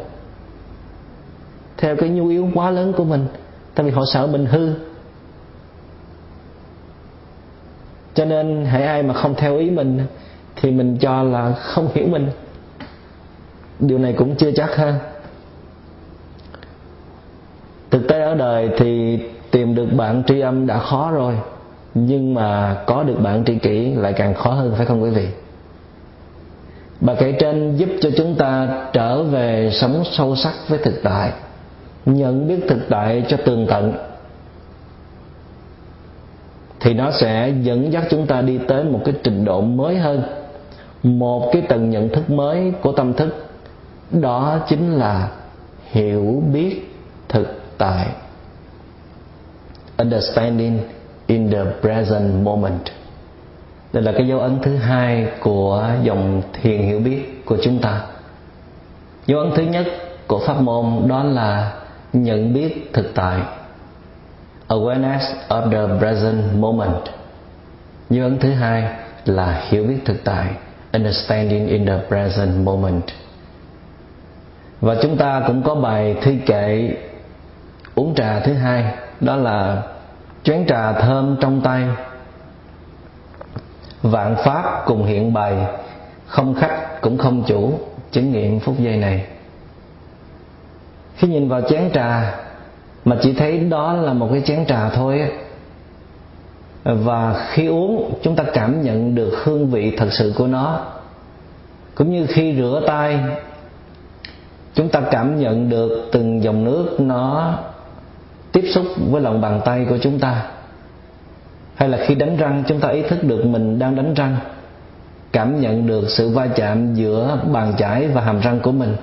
theo cái nhu yếu quá lớn của mình, tại vì họ sợ mình hư. Cho nên hãy ai mà không theo ý mình thì mình cho là không hiểu mình điều này cũng chưa chắc ha. Thực tế ở đời thì tìm được bạn tri âm đã khó rồi, nhưng mà có được bạn tri kỷ lại càng khó hơn, phải không quý vị? Bà kể trên giúp cho chúng ta trở về sống sâu sắc với thực tại, nhận biết thực tại cho tường tận. Thì nó sẽ dẫn dắt chúng ta đi tới một cái trình độ mới hơn, một cái tầng nhận thức mới của tâm thức đó chính là hiểu biết thực tại. Understanding in the present moment. Đây là cái dấu ấn thứ hai của dòng thiền hiểu biết của chúng ta. Dấu ấn thứ nhất của pháp môn đó là nhận biết thực tại. Awareness of the present moment. Dấu ấn thứ hai là hiểu biết thực tại. Understanding in the present moment và chúng ta cũng có bài thi kệ uống trà thứ hai, đó là chén trà thơm trong tay. Vạn pháp cùng hiện bày, không khách cũng không chủ, chứng nghiệm phút giây này. Khi nhìn vào chén trà, mà chỉ thấy đó là một cái chén trà thôi và khi uống, chúng ta cảm nhận được hương vị thật sự của nó. Cũng như khi rửa tay chúng ta cảm nhận được từng dòng nước nó tiếp xúc với lòng bàn tay của chúng ta. Hay là khi đánh răng, chúng ta ý thức được mình đang đánh răng, cảm nhận được sự va chạm giữa bàn chải và hàm răng của mình.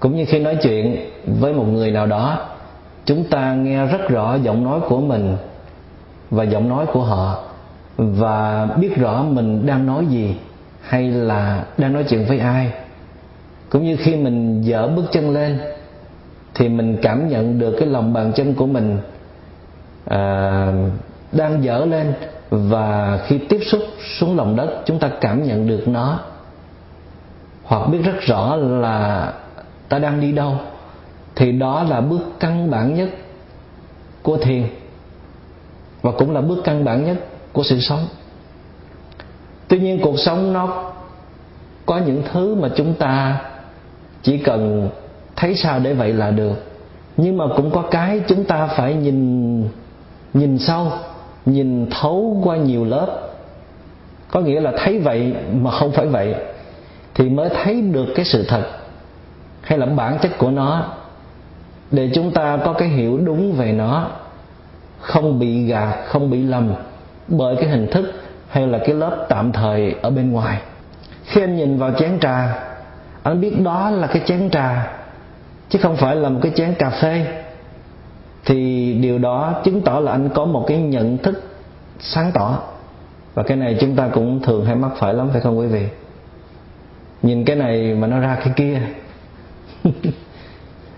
Cũng như khi nói chuyện với một người nào đó, chúng ta nghe rất rõ giọng nói của mình và giọng nói của họ và biết rõ mình đang nói gì hay là đang nói chuyện với ai cũng như khi mình dở bước chân lên thì mình cảm nhận được cái lòng bàn chân của mình à, đang dở lên. Và khi tiếp xúc xuống lòng đất chúng ta cảm nhận được nó. Hoặc biết rất rõ là ta đang đi đâu thì đó là bước căn bản nhất của thiền. Và cũng là bước căn bản nhất của sự sống. Tuy nhiên cuộc sống nó có những thứ mà chúng ta chỉ cần thấy sao để vậy là được. Nhưng mà cũng có cái chúng ta phải nhìn nhìn sâu, nhìn thấu qua nhiều lớp. Có nghĩa là thấy vậy mà không phải vậy thì mới thấy được cái sự thật hay là bản chất của nó. Để chúng ta có cái hiểu đúng về nó, không bị gạt không bị lầm bởi cái hình thức hay là cái lớp tạm thời ở bên ngoài. Khi anh nhìn vào chén trà anh biết đó là cái chén trà, chứ không phải là một cái chén cà phê. Thì điều đó chứng tỏ là anh có một cái nhận thức sáng tỏ. Và cái này chúng ta cũng thường hay mắc phải lắm, phải không quý vị? Nhìn cái này mà nó ra cái kia. <laughs>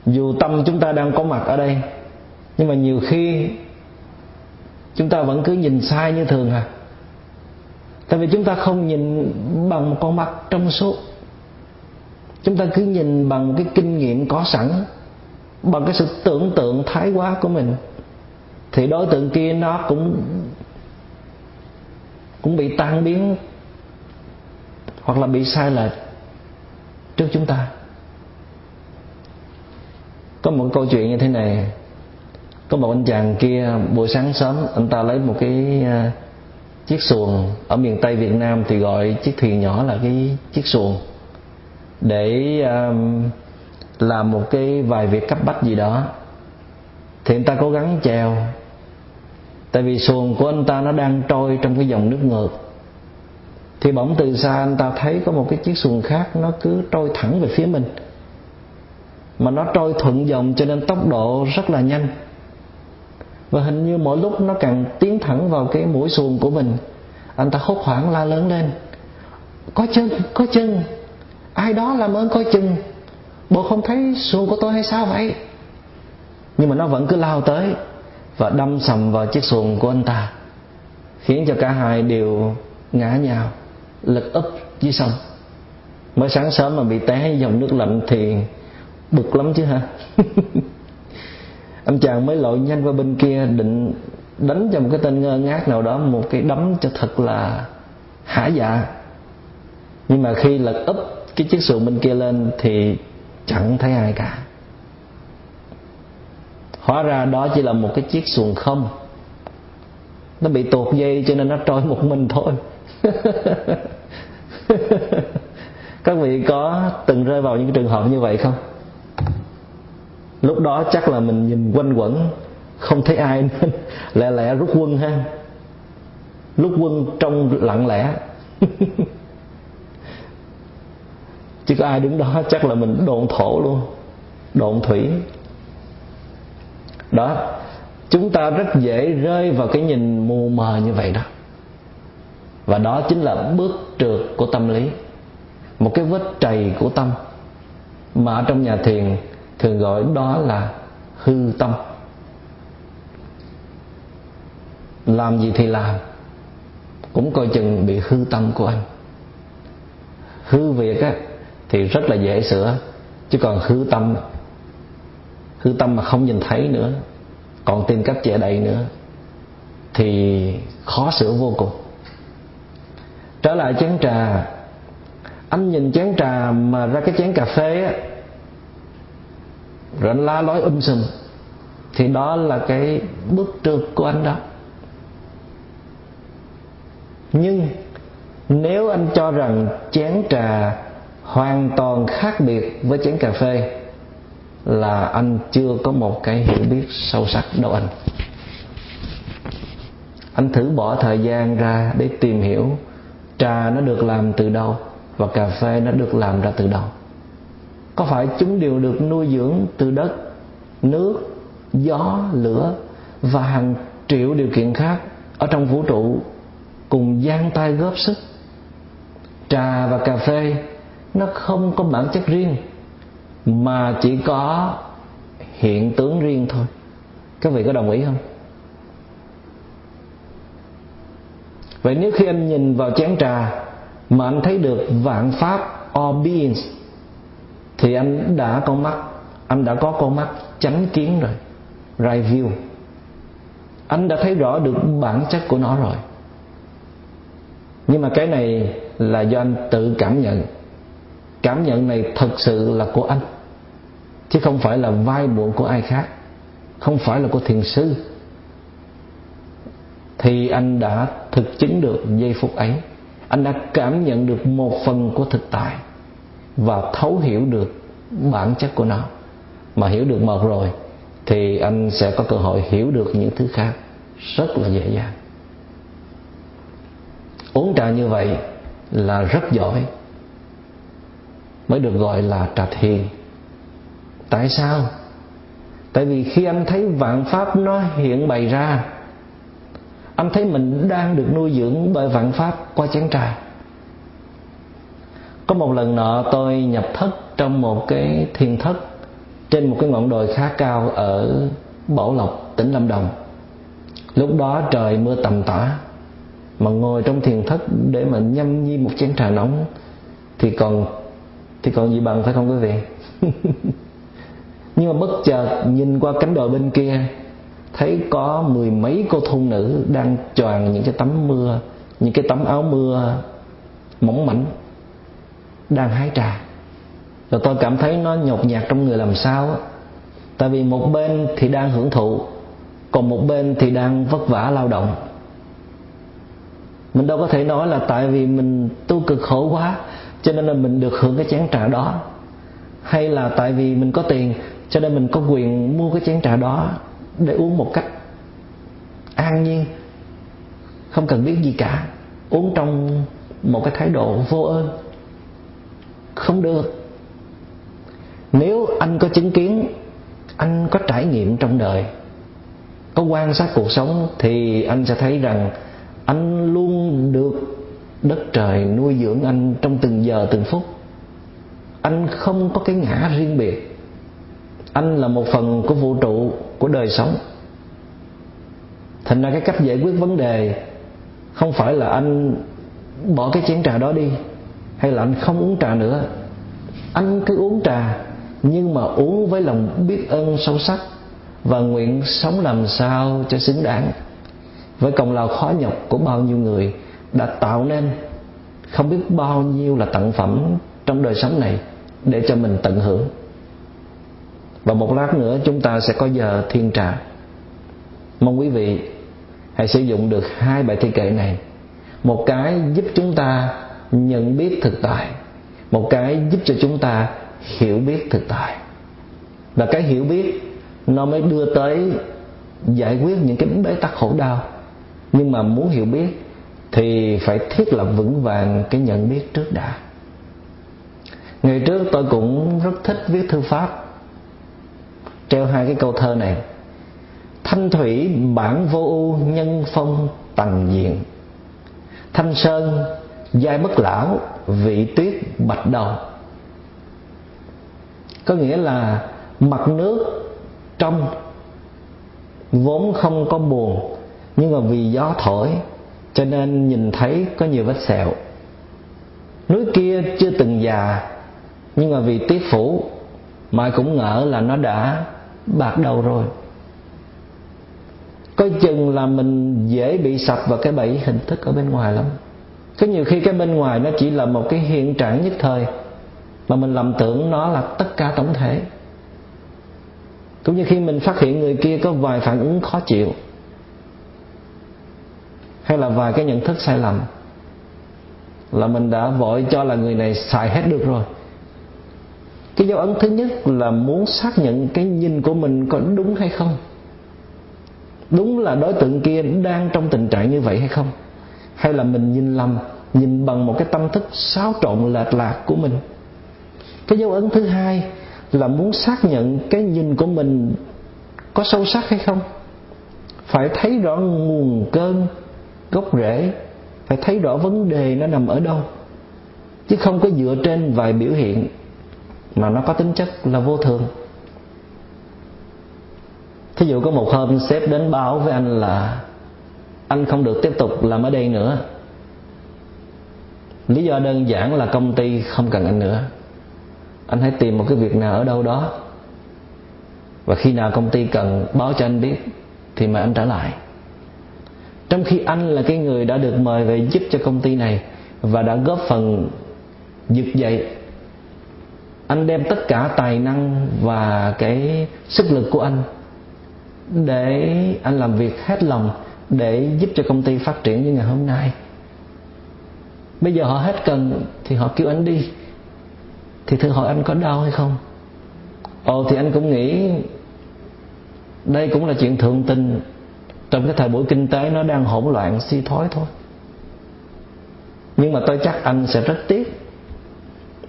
Dù tâm chúng ta đang có mặt ở đây, nhưng mà nhiều khi chúng ta vẫn cứ nhìn sai như thường à. Tại vì chúng ta không nhìn bằng một con mắt trong suốt chúng ta cứ nhìn bằng cái kinh nghiệm có sẵn, bằng cái sự tưởng tượng thái quá của mình, thì đối tượng kia nó cũng cũng bị tan biến, hoặc là bị sai lệch trước chúng ta. Có một câu chuyện như thế này. Có một anh chàng kia, buổi sáng sớm, anh ta lấy một cái à, chiếc xuồng ở miền tây việt nam thì gọi chiếc thuyền nhỏ là cái chiếc xuồng để um, làm một cái vài việc cấp bách gì đó. Thì anh ta cố gắng chèo tại vì xuồng của anh ta nó đang trôi trong cái dòng nước ngược. Thì bỗng từ xa anh ta thấy có một cái chiếc xuồng khác nó cứ trôi thẳng về phía mình. Mà nó trôi thuận dòng cho nên tốc độ rất là nhanh. Và hình như mỗi lúc nó càng tiến thẳng vào cái mũi xuồng của mình anh ta hốt hoảng la lớn lên. Có chân có chân ai đó làm ơn coi chừng. Bộ không thấy xuồng của tôi hay sao vậy? Nhưng mà nó vẫn cứ lao tới và đâm sầm vào chiếc xuồng của anh ta, khiến cho cả hai đều ngã nhào, lật úp dưới sông. Mới sáng sớm mà bị té dòng nước lạnh thì bực lắm chứ ha <laughs> anh chàng mới lội nhanh qua bên kia, định đánh cho một cái tên ngơ ngác nào đó, một cái đấm cho thật là hả dạ. Nhưng mà khi lật úp cái chiếc xuồng bên kia lên thì chẳng thấy ai cả. Hóa ra đó chỉ là một cái chiếc xuồng không. Nó bị tuột dây cho nên nó trôi một mình thôi. <laughs> Các vị có từng rơi vào những trường hợp như vậy không? Lúc đó chắc là mình nhìn quanh quẩn, không thấy ai nên <laughs> lẹ lẹ rút quân ha. Rút quân trong lặng lẽ. <laughs> chứ có ai đứng đó, chắc là mình độn thổ luôn. Độn thủy. Đó. Chúng ta rất dễ rơi vào cái nhìn mù mờ như vậy đó. Và đó chính là bước trượt của tâm lý. Một cái vết trầy của tâm. Mà ở trong nhà thiền, thường gọi đó là hư tâm. Làm gì thì làm. Cũng coi chừng bị hư tâm của anh. Hư việc á thì rất là dễ sửa. Chứ còn hư tâm hư tâm mà không nhìn thấy nữa, còn tìm cách che đậy nữa, thì khó sửa vô cùng. Trở lại chén trà. Anh nhìn chén trà mà ra cái chén cà phê á, rồi anh la lối um sùm. Thì đó là cái bước trượt của anh đó. Nhưng nếu anh cho rằng chén trà hoàn toàn khác biệt với chén cà phê là anh chưa có một cái hiểu biết sâu sắc đâu anh. Anh thử bỏ thời gian ra để tìm hiểu trà nó được làm từ đâu và cà phê nó được làm ra từ đâu. Có phải chúng đều được nuôi dưỡng từ đất, nước, gió, lửa và hàng triệu điều kiện khác ở trong vũ trụ cùng gian tay góp sức? Trà và cà phê nó không có bản chất riêng, mà chỉ có hiện tướng riêng thôi. Các vị có đồng ý không? Vậy nếu khi anh nhìn vào chén trà mà anh thấy được vạn pháp all beings thì anh đã có mắt, anh đã có con mắt chánh kiến rồi, right view. Anh đã thấy rõ được bản chất của nó rồi. Nhưng mà cái này là do anh tự cảm nhận cảm nhận này thật sự là của anh. Chứ không phải là vai mượn của ai khác. Không phải là của thiền sư. Thì anh đã thực chứng được giây phút ấy. Anh đã cảm nhận được một phần của thực tại. Và thấu hiểu được bản chất của nó. Mà hiểu được mật rồi, thì anh sẽ có cơ hội hiểu được những thứ khác rất là dễ dàng. Uống trà như vậy là rất giỏi mới được gọi là trạch hiền. Tại sao? Tại vì khi anh thấy vạn pháp nó hiện bày ra, anh thấy mình đang được nuôi dưỡng bởi vạn pháp qua chén trà có một lần nọ tôi nhập thất trong một cái thiền thất trên một cái ngọn đồi khá cao ở Bảo Lộc, tỉnh Lâm Đồng. Lúc đó trời mưa tầm tã, mà ngồi trong thiền thất để mà nhâm nhi một chén trà nóng, thì còn thì còn gì bằng, phải không quý vị? <laughs> Nhưng mà bất chợt nhìn qua cánh đồi bên kia, thấy có mười mấy cô thôn nữ đang choàng những cái tấm mưa, những cái tấm áo mưa mỏng mảnh, đang hái trà. Rồi tôi cảm thấy nó nhột nhạt trong người làm sao á. Tại vì một bên thì đang hưởng thụ, còn một bên thì đang vất vả lao động. Mình đâu có thể nói là tại vì mình tu cực khổ quá cho nên là mình được hưởng cái chén trà đó. Hay là tại vì mình có tiền, cho nên mình có quyền mua cái chén trà đó để uống một cách an nhiên, không cần biết gì cả. Uống trong một cái thái độ vô ơn, không được. Nếu anh có chứng kiến, anh có trải nghiệm trong đời, có quan sát cuộc sống, thì anh sẽ thấy rằng anh luôn được đất trời nuôi dưỡng anh trong từng giờ, từng phút. Anh không có cái ngã riêng biệt. Anh là một phần của vũ trụ, của đời sống. Thành ra cái cách giải quyết vấn đề không phải là anh bỏ cái chén trà đó đi, hay là anh không uống trà nữa. Anh cứ uống trà, nhưng mà uống với lòng biết ơn sâu sắc và nguyện sống làm sao cho xứng đáng. Với công lao khó nhọc của bao nhiêu người đã tạo nên không biết bao nhiêu là tặng phẩm trong đời sống này để cho mình tận hưởng. Và một lát nữa chúng ta sẽ có giờ thiên trà. Mong quý vị hãy sử dụng được hai bài thi kệ này. Một cái giúp chúng ta nhận biết thực tại, một cái giúp cho chúng ta hiểu biết thực tại. Và cái hiểu biết nó mới đưa tới giải quyết những cái bế tắc khổ đau. Nhưng mà muốn hiểu biết thì phải thiết lập vững vàng cái nhận biết trước đã. Ngày trước tôi cũng rất thích viết thư pháp. Treo hai cái câu thơ này. Thanh thủy bản vô ưu nhân phong tầng diện. Thanh sơn, giai bất lão, vị tuyết bạch đầu. Có nghĩa là mặt nước trong vốn không có buồn, nhưng mà vì gió thổi cho nên nhìn thấy có nhiều vết sẹo. Núi kia chưa từng già, nhưng mà vì tuyết phủ mai cũng ngỡ là nó đã bạc đầu rồi. Coi chừng là mình dễ bị sập vào cái bẫy hình thức ở bên ngoài lắm. Có nhiều khi cái bên ngoài nó chỉ là một cái hiện trạng nhất thời, mà mình lầm tưởng nó là tất cả tổng thể. Cũng như khi mình phát hiện người kia có vài phản ứng khó chịu hay là vài cái nhận thức sai lầm? Là mình đã vội cho là người này xài hết được rồi. Cái dấu ấn thứ nhất là muốn xác nhận cái nhìn của mình có đúng hay không? Đúng là đối tượng kia đang trong tình trạng như vậy hay không? Hay là mình nhìn lầm, nhìn bằng một cái tâm thức xáo trộn lệch lạc của mình? Cái dấu ấn thứ hai là muốn xác nhận cái nhìn của mình có sâu sắc hay không? Phải thấy rõ nguồn cơn gốc rễ, phải thấy rõ vấn đề nó nằm ở đâu. Chứ không có dựa trên vài biểu hiện mà nó có tính chất là vô thường. Thí dụ có một hôm sếp đến báo với anh là anh không được tiếp tục làm ở đây nữa. Lý do đơn giản là công ty không cần anh nữa. Anh hãy tìm một cái việc nào ở đâu đó. Và khi nào công ty cần báo cho anh biết thì mời anh trở lại trong khi anh là cái người đã được mời về giúp cho công ty này và đã góp phần vực dậy, anh đem tất cả tài năng và cái sức lực của anh để anh làm việc hết lòng để giúp cho công ty phát triển như ngày hôm nay. Bây giờ họ hết cần thì họ kêu anh đi. Thì thử hỏi anh có đau hay không? Ồ, thì anh cũng nghĩ đây cũng là chuyện thượng tình trong cái thời buổi kinh tế nó đang hỗn loạn suy thoái thôi. Nhưng mà tôi chắc anh sẽ rất tiếc.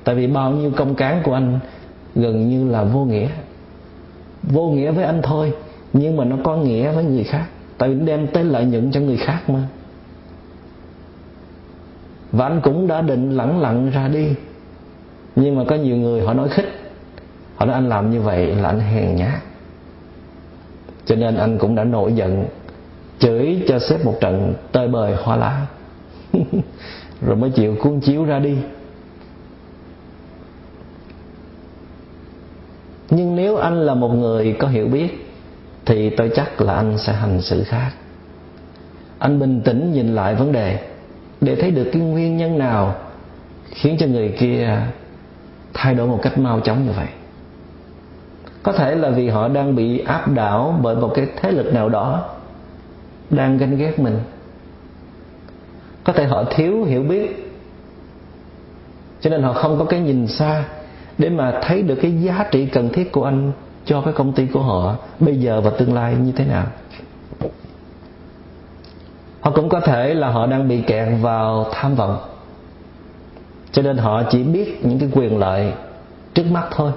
Tại vì bao nhiêu công cán của anh gần như là vô nghĩa. Vô nghĩa với anh thôi, nhưng mà nó có nghĩa với người khác. Tại vì đem tới lợi nhuận cho người khác mà. Và anh cũng đã định lẳng lặng ra đi. Nhưng mà có nhiều người họ nói khích. Họ nói anh làm như vậy là anh hèn nhát. Cho nên anh cũng đã nổi giận chửi cho sếp một trận tơi bời hoa lá. <laughs> Rồi mới chịu cuốn chiếu ra đi. Nhưng nếu anh là một người có hiểu biết, thì tôi chắc là anh sẽ hành xử khác. Anh bình tĩnh nhìn lại vấn đề, để thấy được cái nguyên nhân nào khiến cho người kia thay đổi một cách mau chóng như vậy. Có thể là vì họ đang bị áp đảo bởi một cái thế lực nào đó đang ganh ghét mình. Có thể họ thiếu hiểu biết, cho nên họ không có cái nhìn xa để mà thấy được cái giá trị cần thiết của anh cho cái công ty của họ bây giờ và tương lai như thế nào. Họ cũng có thể là họ đang bị kẹt vào tham vọng, cho nên họ chỉ biết những cái quyền lợi trước mắt thôi.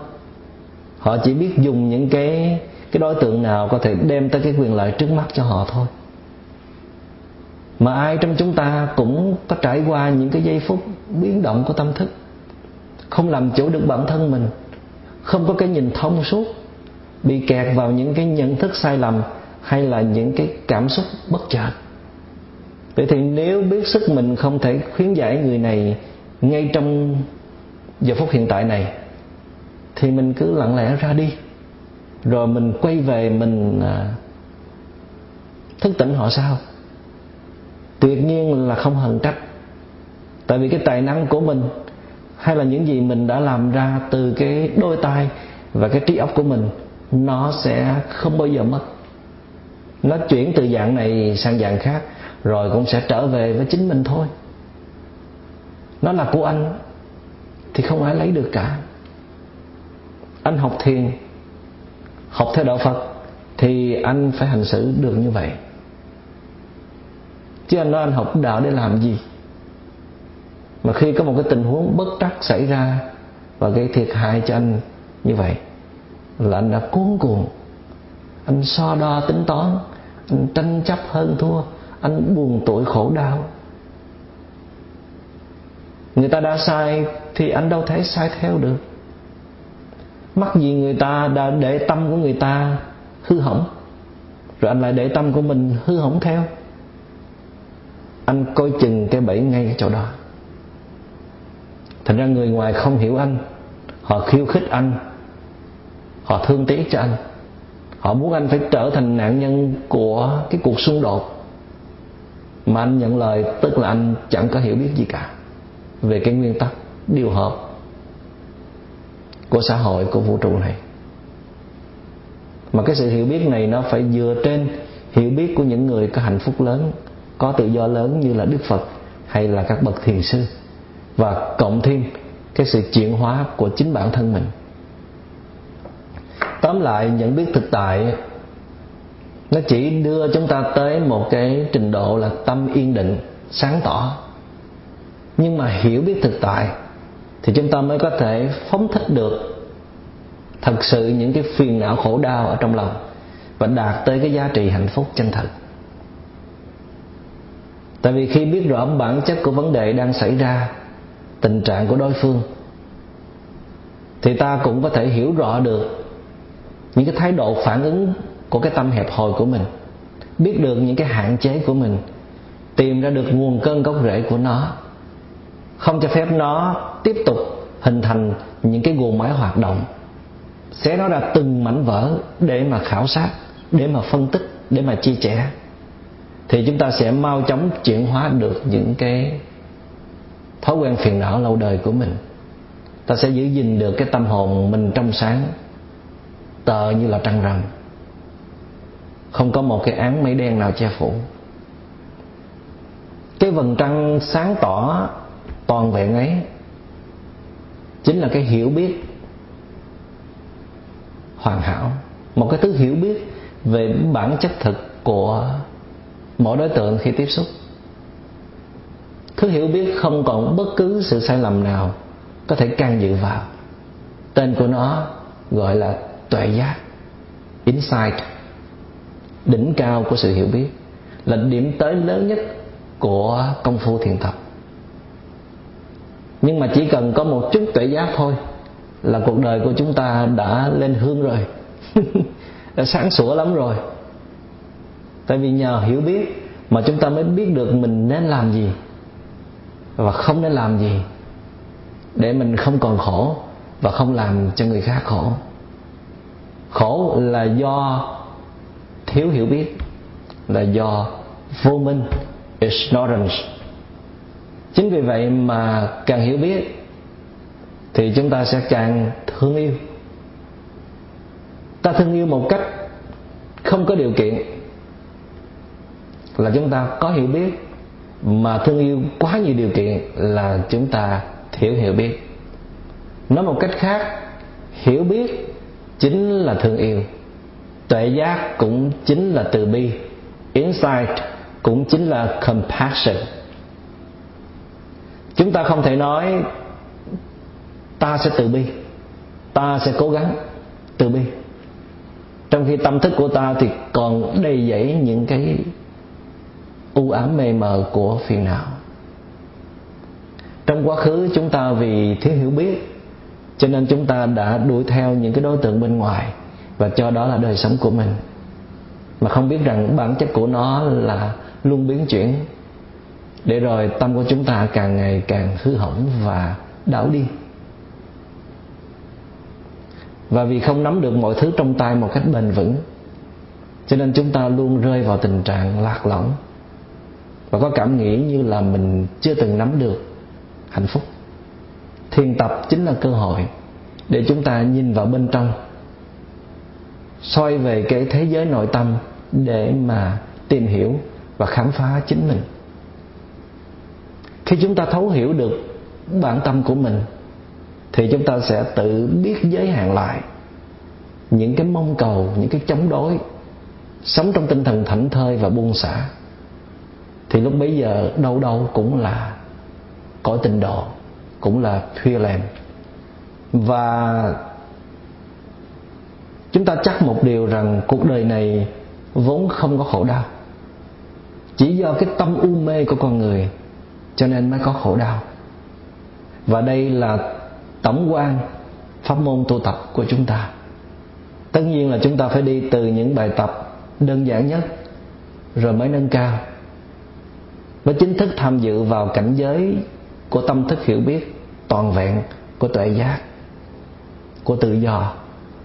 Họ chỉ biết dùng những cái cái đối tượng nào có thể đem tới cái quyền lợi trước mắt cho họ thôi mà ai trong chúng ta cũng có trải qua những cái giây phút biến động của tâm thức. Không làm chủ được bản thân mình. Không có cái nhìn thông suốt, bị kẹt vào những cái nhận thức sai lầm hay là những cái cảm xúc bất chợt. Vậy thì nếu biết sức mình không thể khuyến giải người này ngay trong giờ phút hiện tại này, thì mình cứ lặng lẽ ra đi. Rồi mình quay về mình à, thức tỉnh họ sao? Tuyệt nhiên là không hận trách. Tại vì cái tài năng của mình hay là những gì mình đã làm ra từ cái đôi tay và cái trí óc của mình, nó sẽ không bao giờ mất. Nó chuyển từ dạng này sang dạng khác, rồi cũng sẽ trở về với chính mình thôi. Nó là của anh thì không ai lấy được cả. Anh học thiền, học theo đạo phật thì anh phải hành xử được như vậy chứ anh nói anh học đạo để làm gì? Mà khi có một cái tình huống bất trắc xảy ra và gây thiệt hại cho anh như vậy, là anh đã cuốn cuồng. Anh so đo tính toán, anh tranh chấp hơn thua, anh buồn tuổi khổ đau. Người ta đã sai thì anh đâu thể sai theo được. Mắc gì người ta đã để tâm của người ta hư hỏng, rồi anh lại để tâm của mình hư hỏng theo? Anh coi chừng cái bẫy ngay cái chỗ đó. Thành ra người ngoài không hiểu anh. Họ khiêu khích anh. Họ thương tiếc cho anh. Họ muốn anh phải trở thành nạn nhân của cái cuộc xung đột. Mà anh nhận lời, tức là anh chẳng có hiểu biết gì cả về cái nguyên tắc điều hợp của xã hội, của vũ trụ này. Mà cái sự hiểu biết này nó phải dựa trên hiểu biết của những người có hạnh phúc lớn có tự do lớn như là đức phật hay là các bậc thiền sư. Và cộng thêm cái sự chuyển hóa của chính bản thân mình. Tóm lại, nhận biết thực tại, nó chỉ đưa chúng ta tới một cái trình độ là tâm yên định, sáng tỏ. Nhưng mà hiểu biết thực tại thì chúng ta mới có thể phóng thích được thật sự những cái phiền não khổ đau ở trong lòng và đạt tới cái giá trị hạnh phúc chân thật tại vì khi biết rõ bản chất của vấn đề đang xảy ra, tình trạng của đối phương, thì ta cũng có thể hiểu rõ được những cái thái độ phản ứng của cái tâm hẹp hòi của mình, biết được những cái hạn chế của mình, tìm ra được nguồn cơn gốc rễ của nó. Không cho phép nó tiếp tục hình thành những cái guồng máy hoạt động, xé nó ra từng mảnh vỡ để mà khảo sát, để mà phân tích, để mà chia sẻ thì chúng ta sẽ mau chóng chuyển hóa được những cái thói quen phiền não lâu đời của mình. Ta sẽ giữ gìn được cái tâm hồn mình trong sáng, tờ như là trăng rằm. Không có một cái án mây đen nào che phủ. Cái vầng trăng sáng tỏ toàn vẹn ấy chính là cái hiểu biết hoàn hảo. Một cái thứ hiểu biết về bản chất thực của mỗi đối tượng khi tiếp xúc, thứ hiểu biết không còn bất cứ sự sai lầm nào có thể can dự vào. Tên của nó gọi là tuệ giác, insight, đỉnh cao của sự hiểu biết, là điểm tới lớn nhất của công phu thiền tập. Nhưng mà chỉ cần có một chút tuệ giác thôi là cuộc đời của chúng ta đã lên hương rồi, <laughs> đã sáng sủa lắm rồi tại vì nhờ hiểu biết mà chúng ta mới biết được mình nên làm gì và không nên làm gì để mình không còn khổ và không làm cho người khác khổ. Khổ là do thiếu hiểu biết, là do vô minh, ignorance. Chính vì vậy mà càng hiểu biết thì chúng ta sẽ càng thương yêu. Ta thương yêu một cách không có điều kiện là chúng ta có hiểu biết, mà thương yêu quá nhiều điều kiện là chúng ta thiếu hiểu biết. Nói một cách khác, hiểu biết chính là thương yêu, tuệ giác cũng chính là từ bi, insight cũng chính là compassion. Chúng ta không thể nói ta sẽ từ bi, ta sẽ cố gắng từ bi. Trong khi tâm thức của ta thì còn đầy dẫy những cái u ám mê mờ của phiền não. Trong quá khứ, chúng ta vì thiếu hiểu biết, cho nên chúng ta đã đuổi theo những cái đối tượng bên ngoài và cho đó là đời sống của mình. Mà không biết rằng bản chất của nó là luôn biến chuyển, để rồi tâm của chúng ta càng ngày càng hư hỏng và đảo đi. Và vì không nắm được mọi thứ trong tay một cách bền vững, cho nên chúng ta luôn rơi vào tình trạng lạc lõng và có cảm nghĩ như là mình chưa từng nắm được hạnh phúc. Thiền tập chính là cơ hội để chúng ta nhìn vào bên trong, soi về cái thế giới nội tâm để mà tìm hiểu và khám phá chính mình. Khi chúng ta thấu hiểu được bản tâm của mình, thì chúng ta sẽ tự biết giới hạn lại những cái mong cầu, những cái chống đối, sống trong tinh thần thảnh thơi và buông xả thì lúc bấy giờ đâu đâu cũng là cõi tình độ, cũng là pure làm và chúng ta chắc một điều rằng cuộc đời này vốn không có khổ đau. Chỉ do cái tâm u mê của con người, cho nên mới có khổ đau. Và đây là tổng quan pháp môn tu tập của chúng ta. Tất nhiên là chúng ta phải đi từ những bài tập đơn giản nhất, rồi mới nâng cao mới chính thức tham dự vào cảnh giới của tâm thức hiểu biết toàn vẹn của tuệ giác, của tự do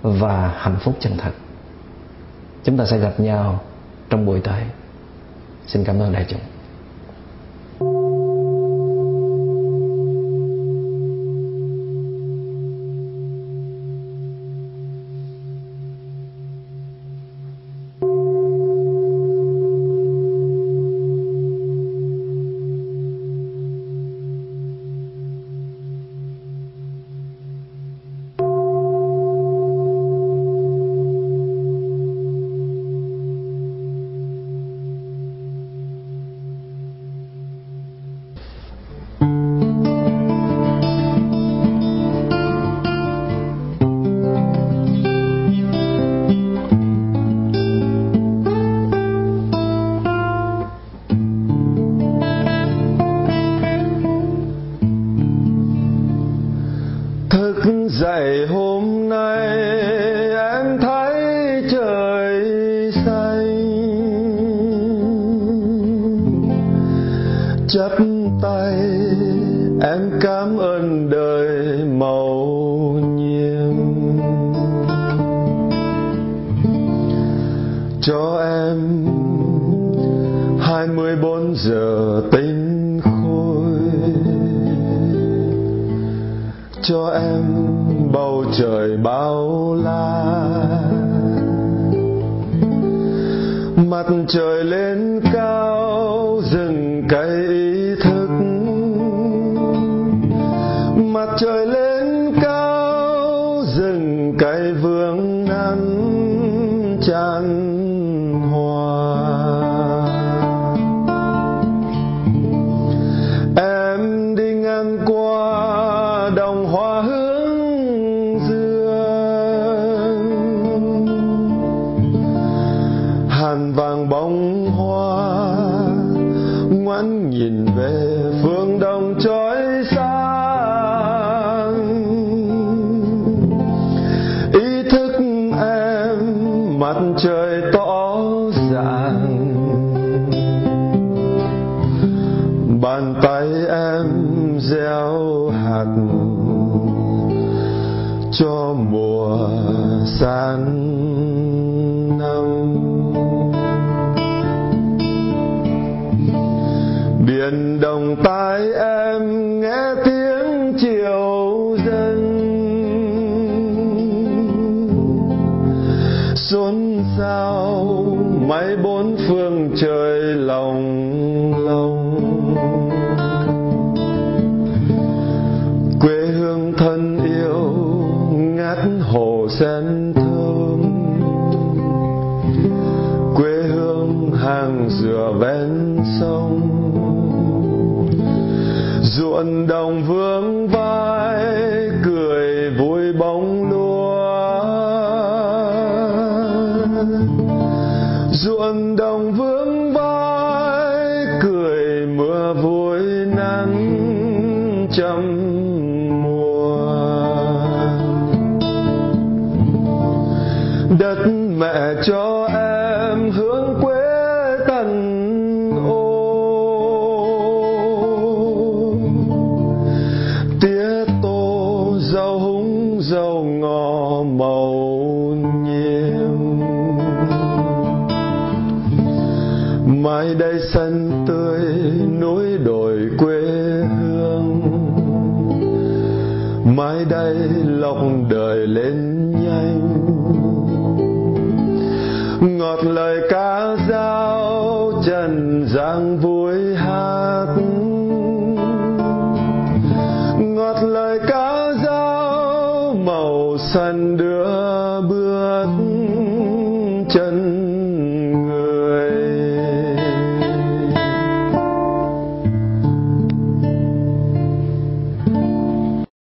và hạnh phúc chân thật. Chúng ta sẽ gặp nhau trong buổi tới. Xin cảm ơn đại chúng. Gieo hạt cho mùa sang năm. Biển đồng tai em nghe tiếng chiều dân xuân sao mấy bốn phương trời thuận đồng vương.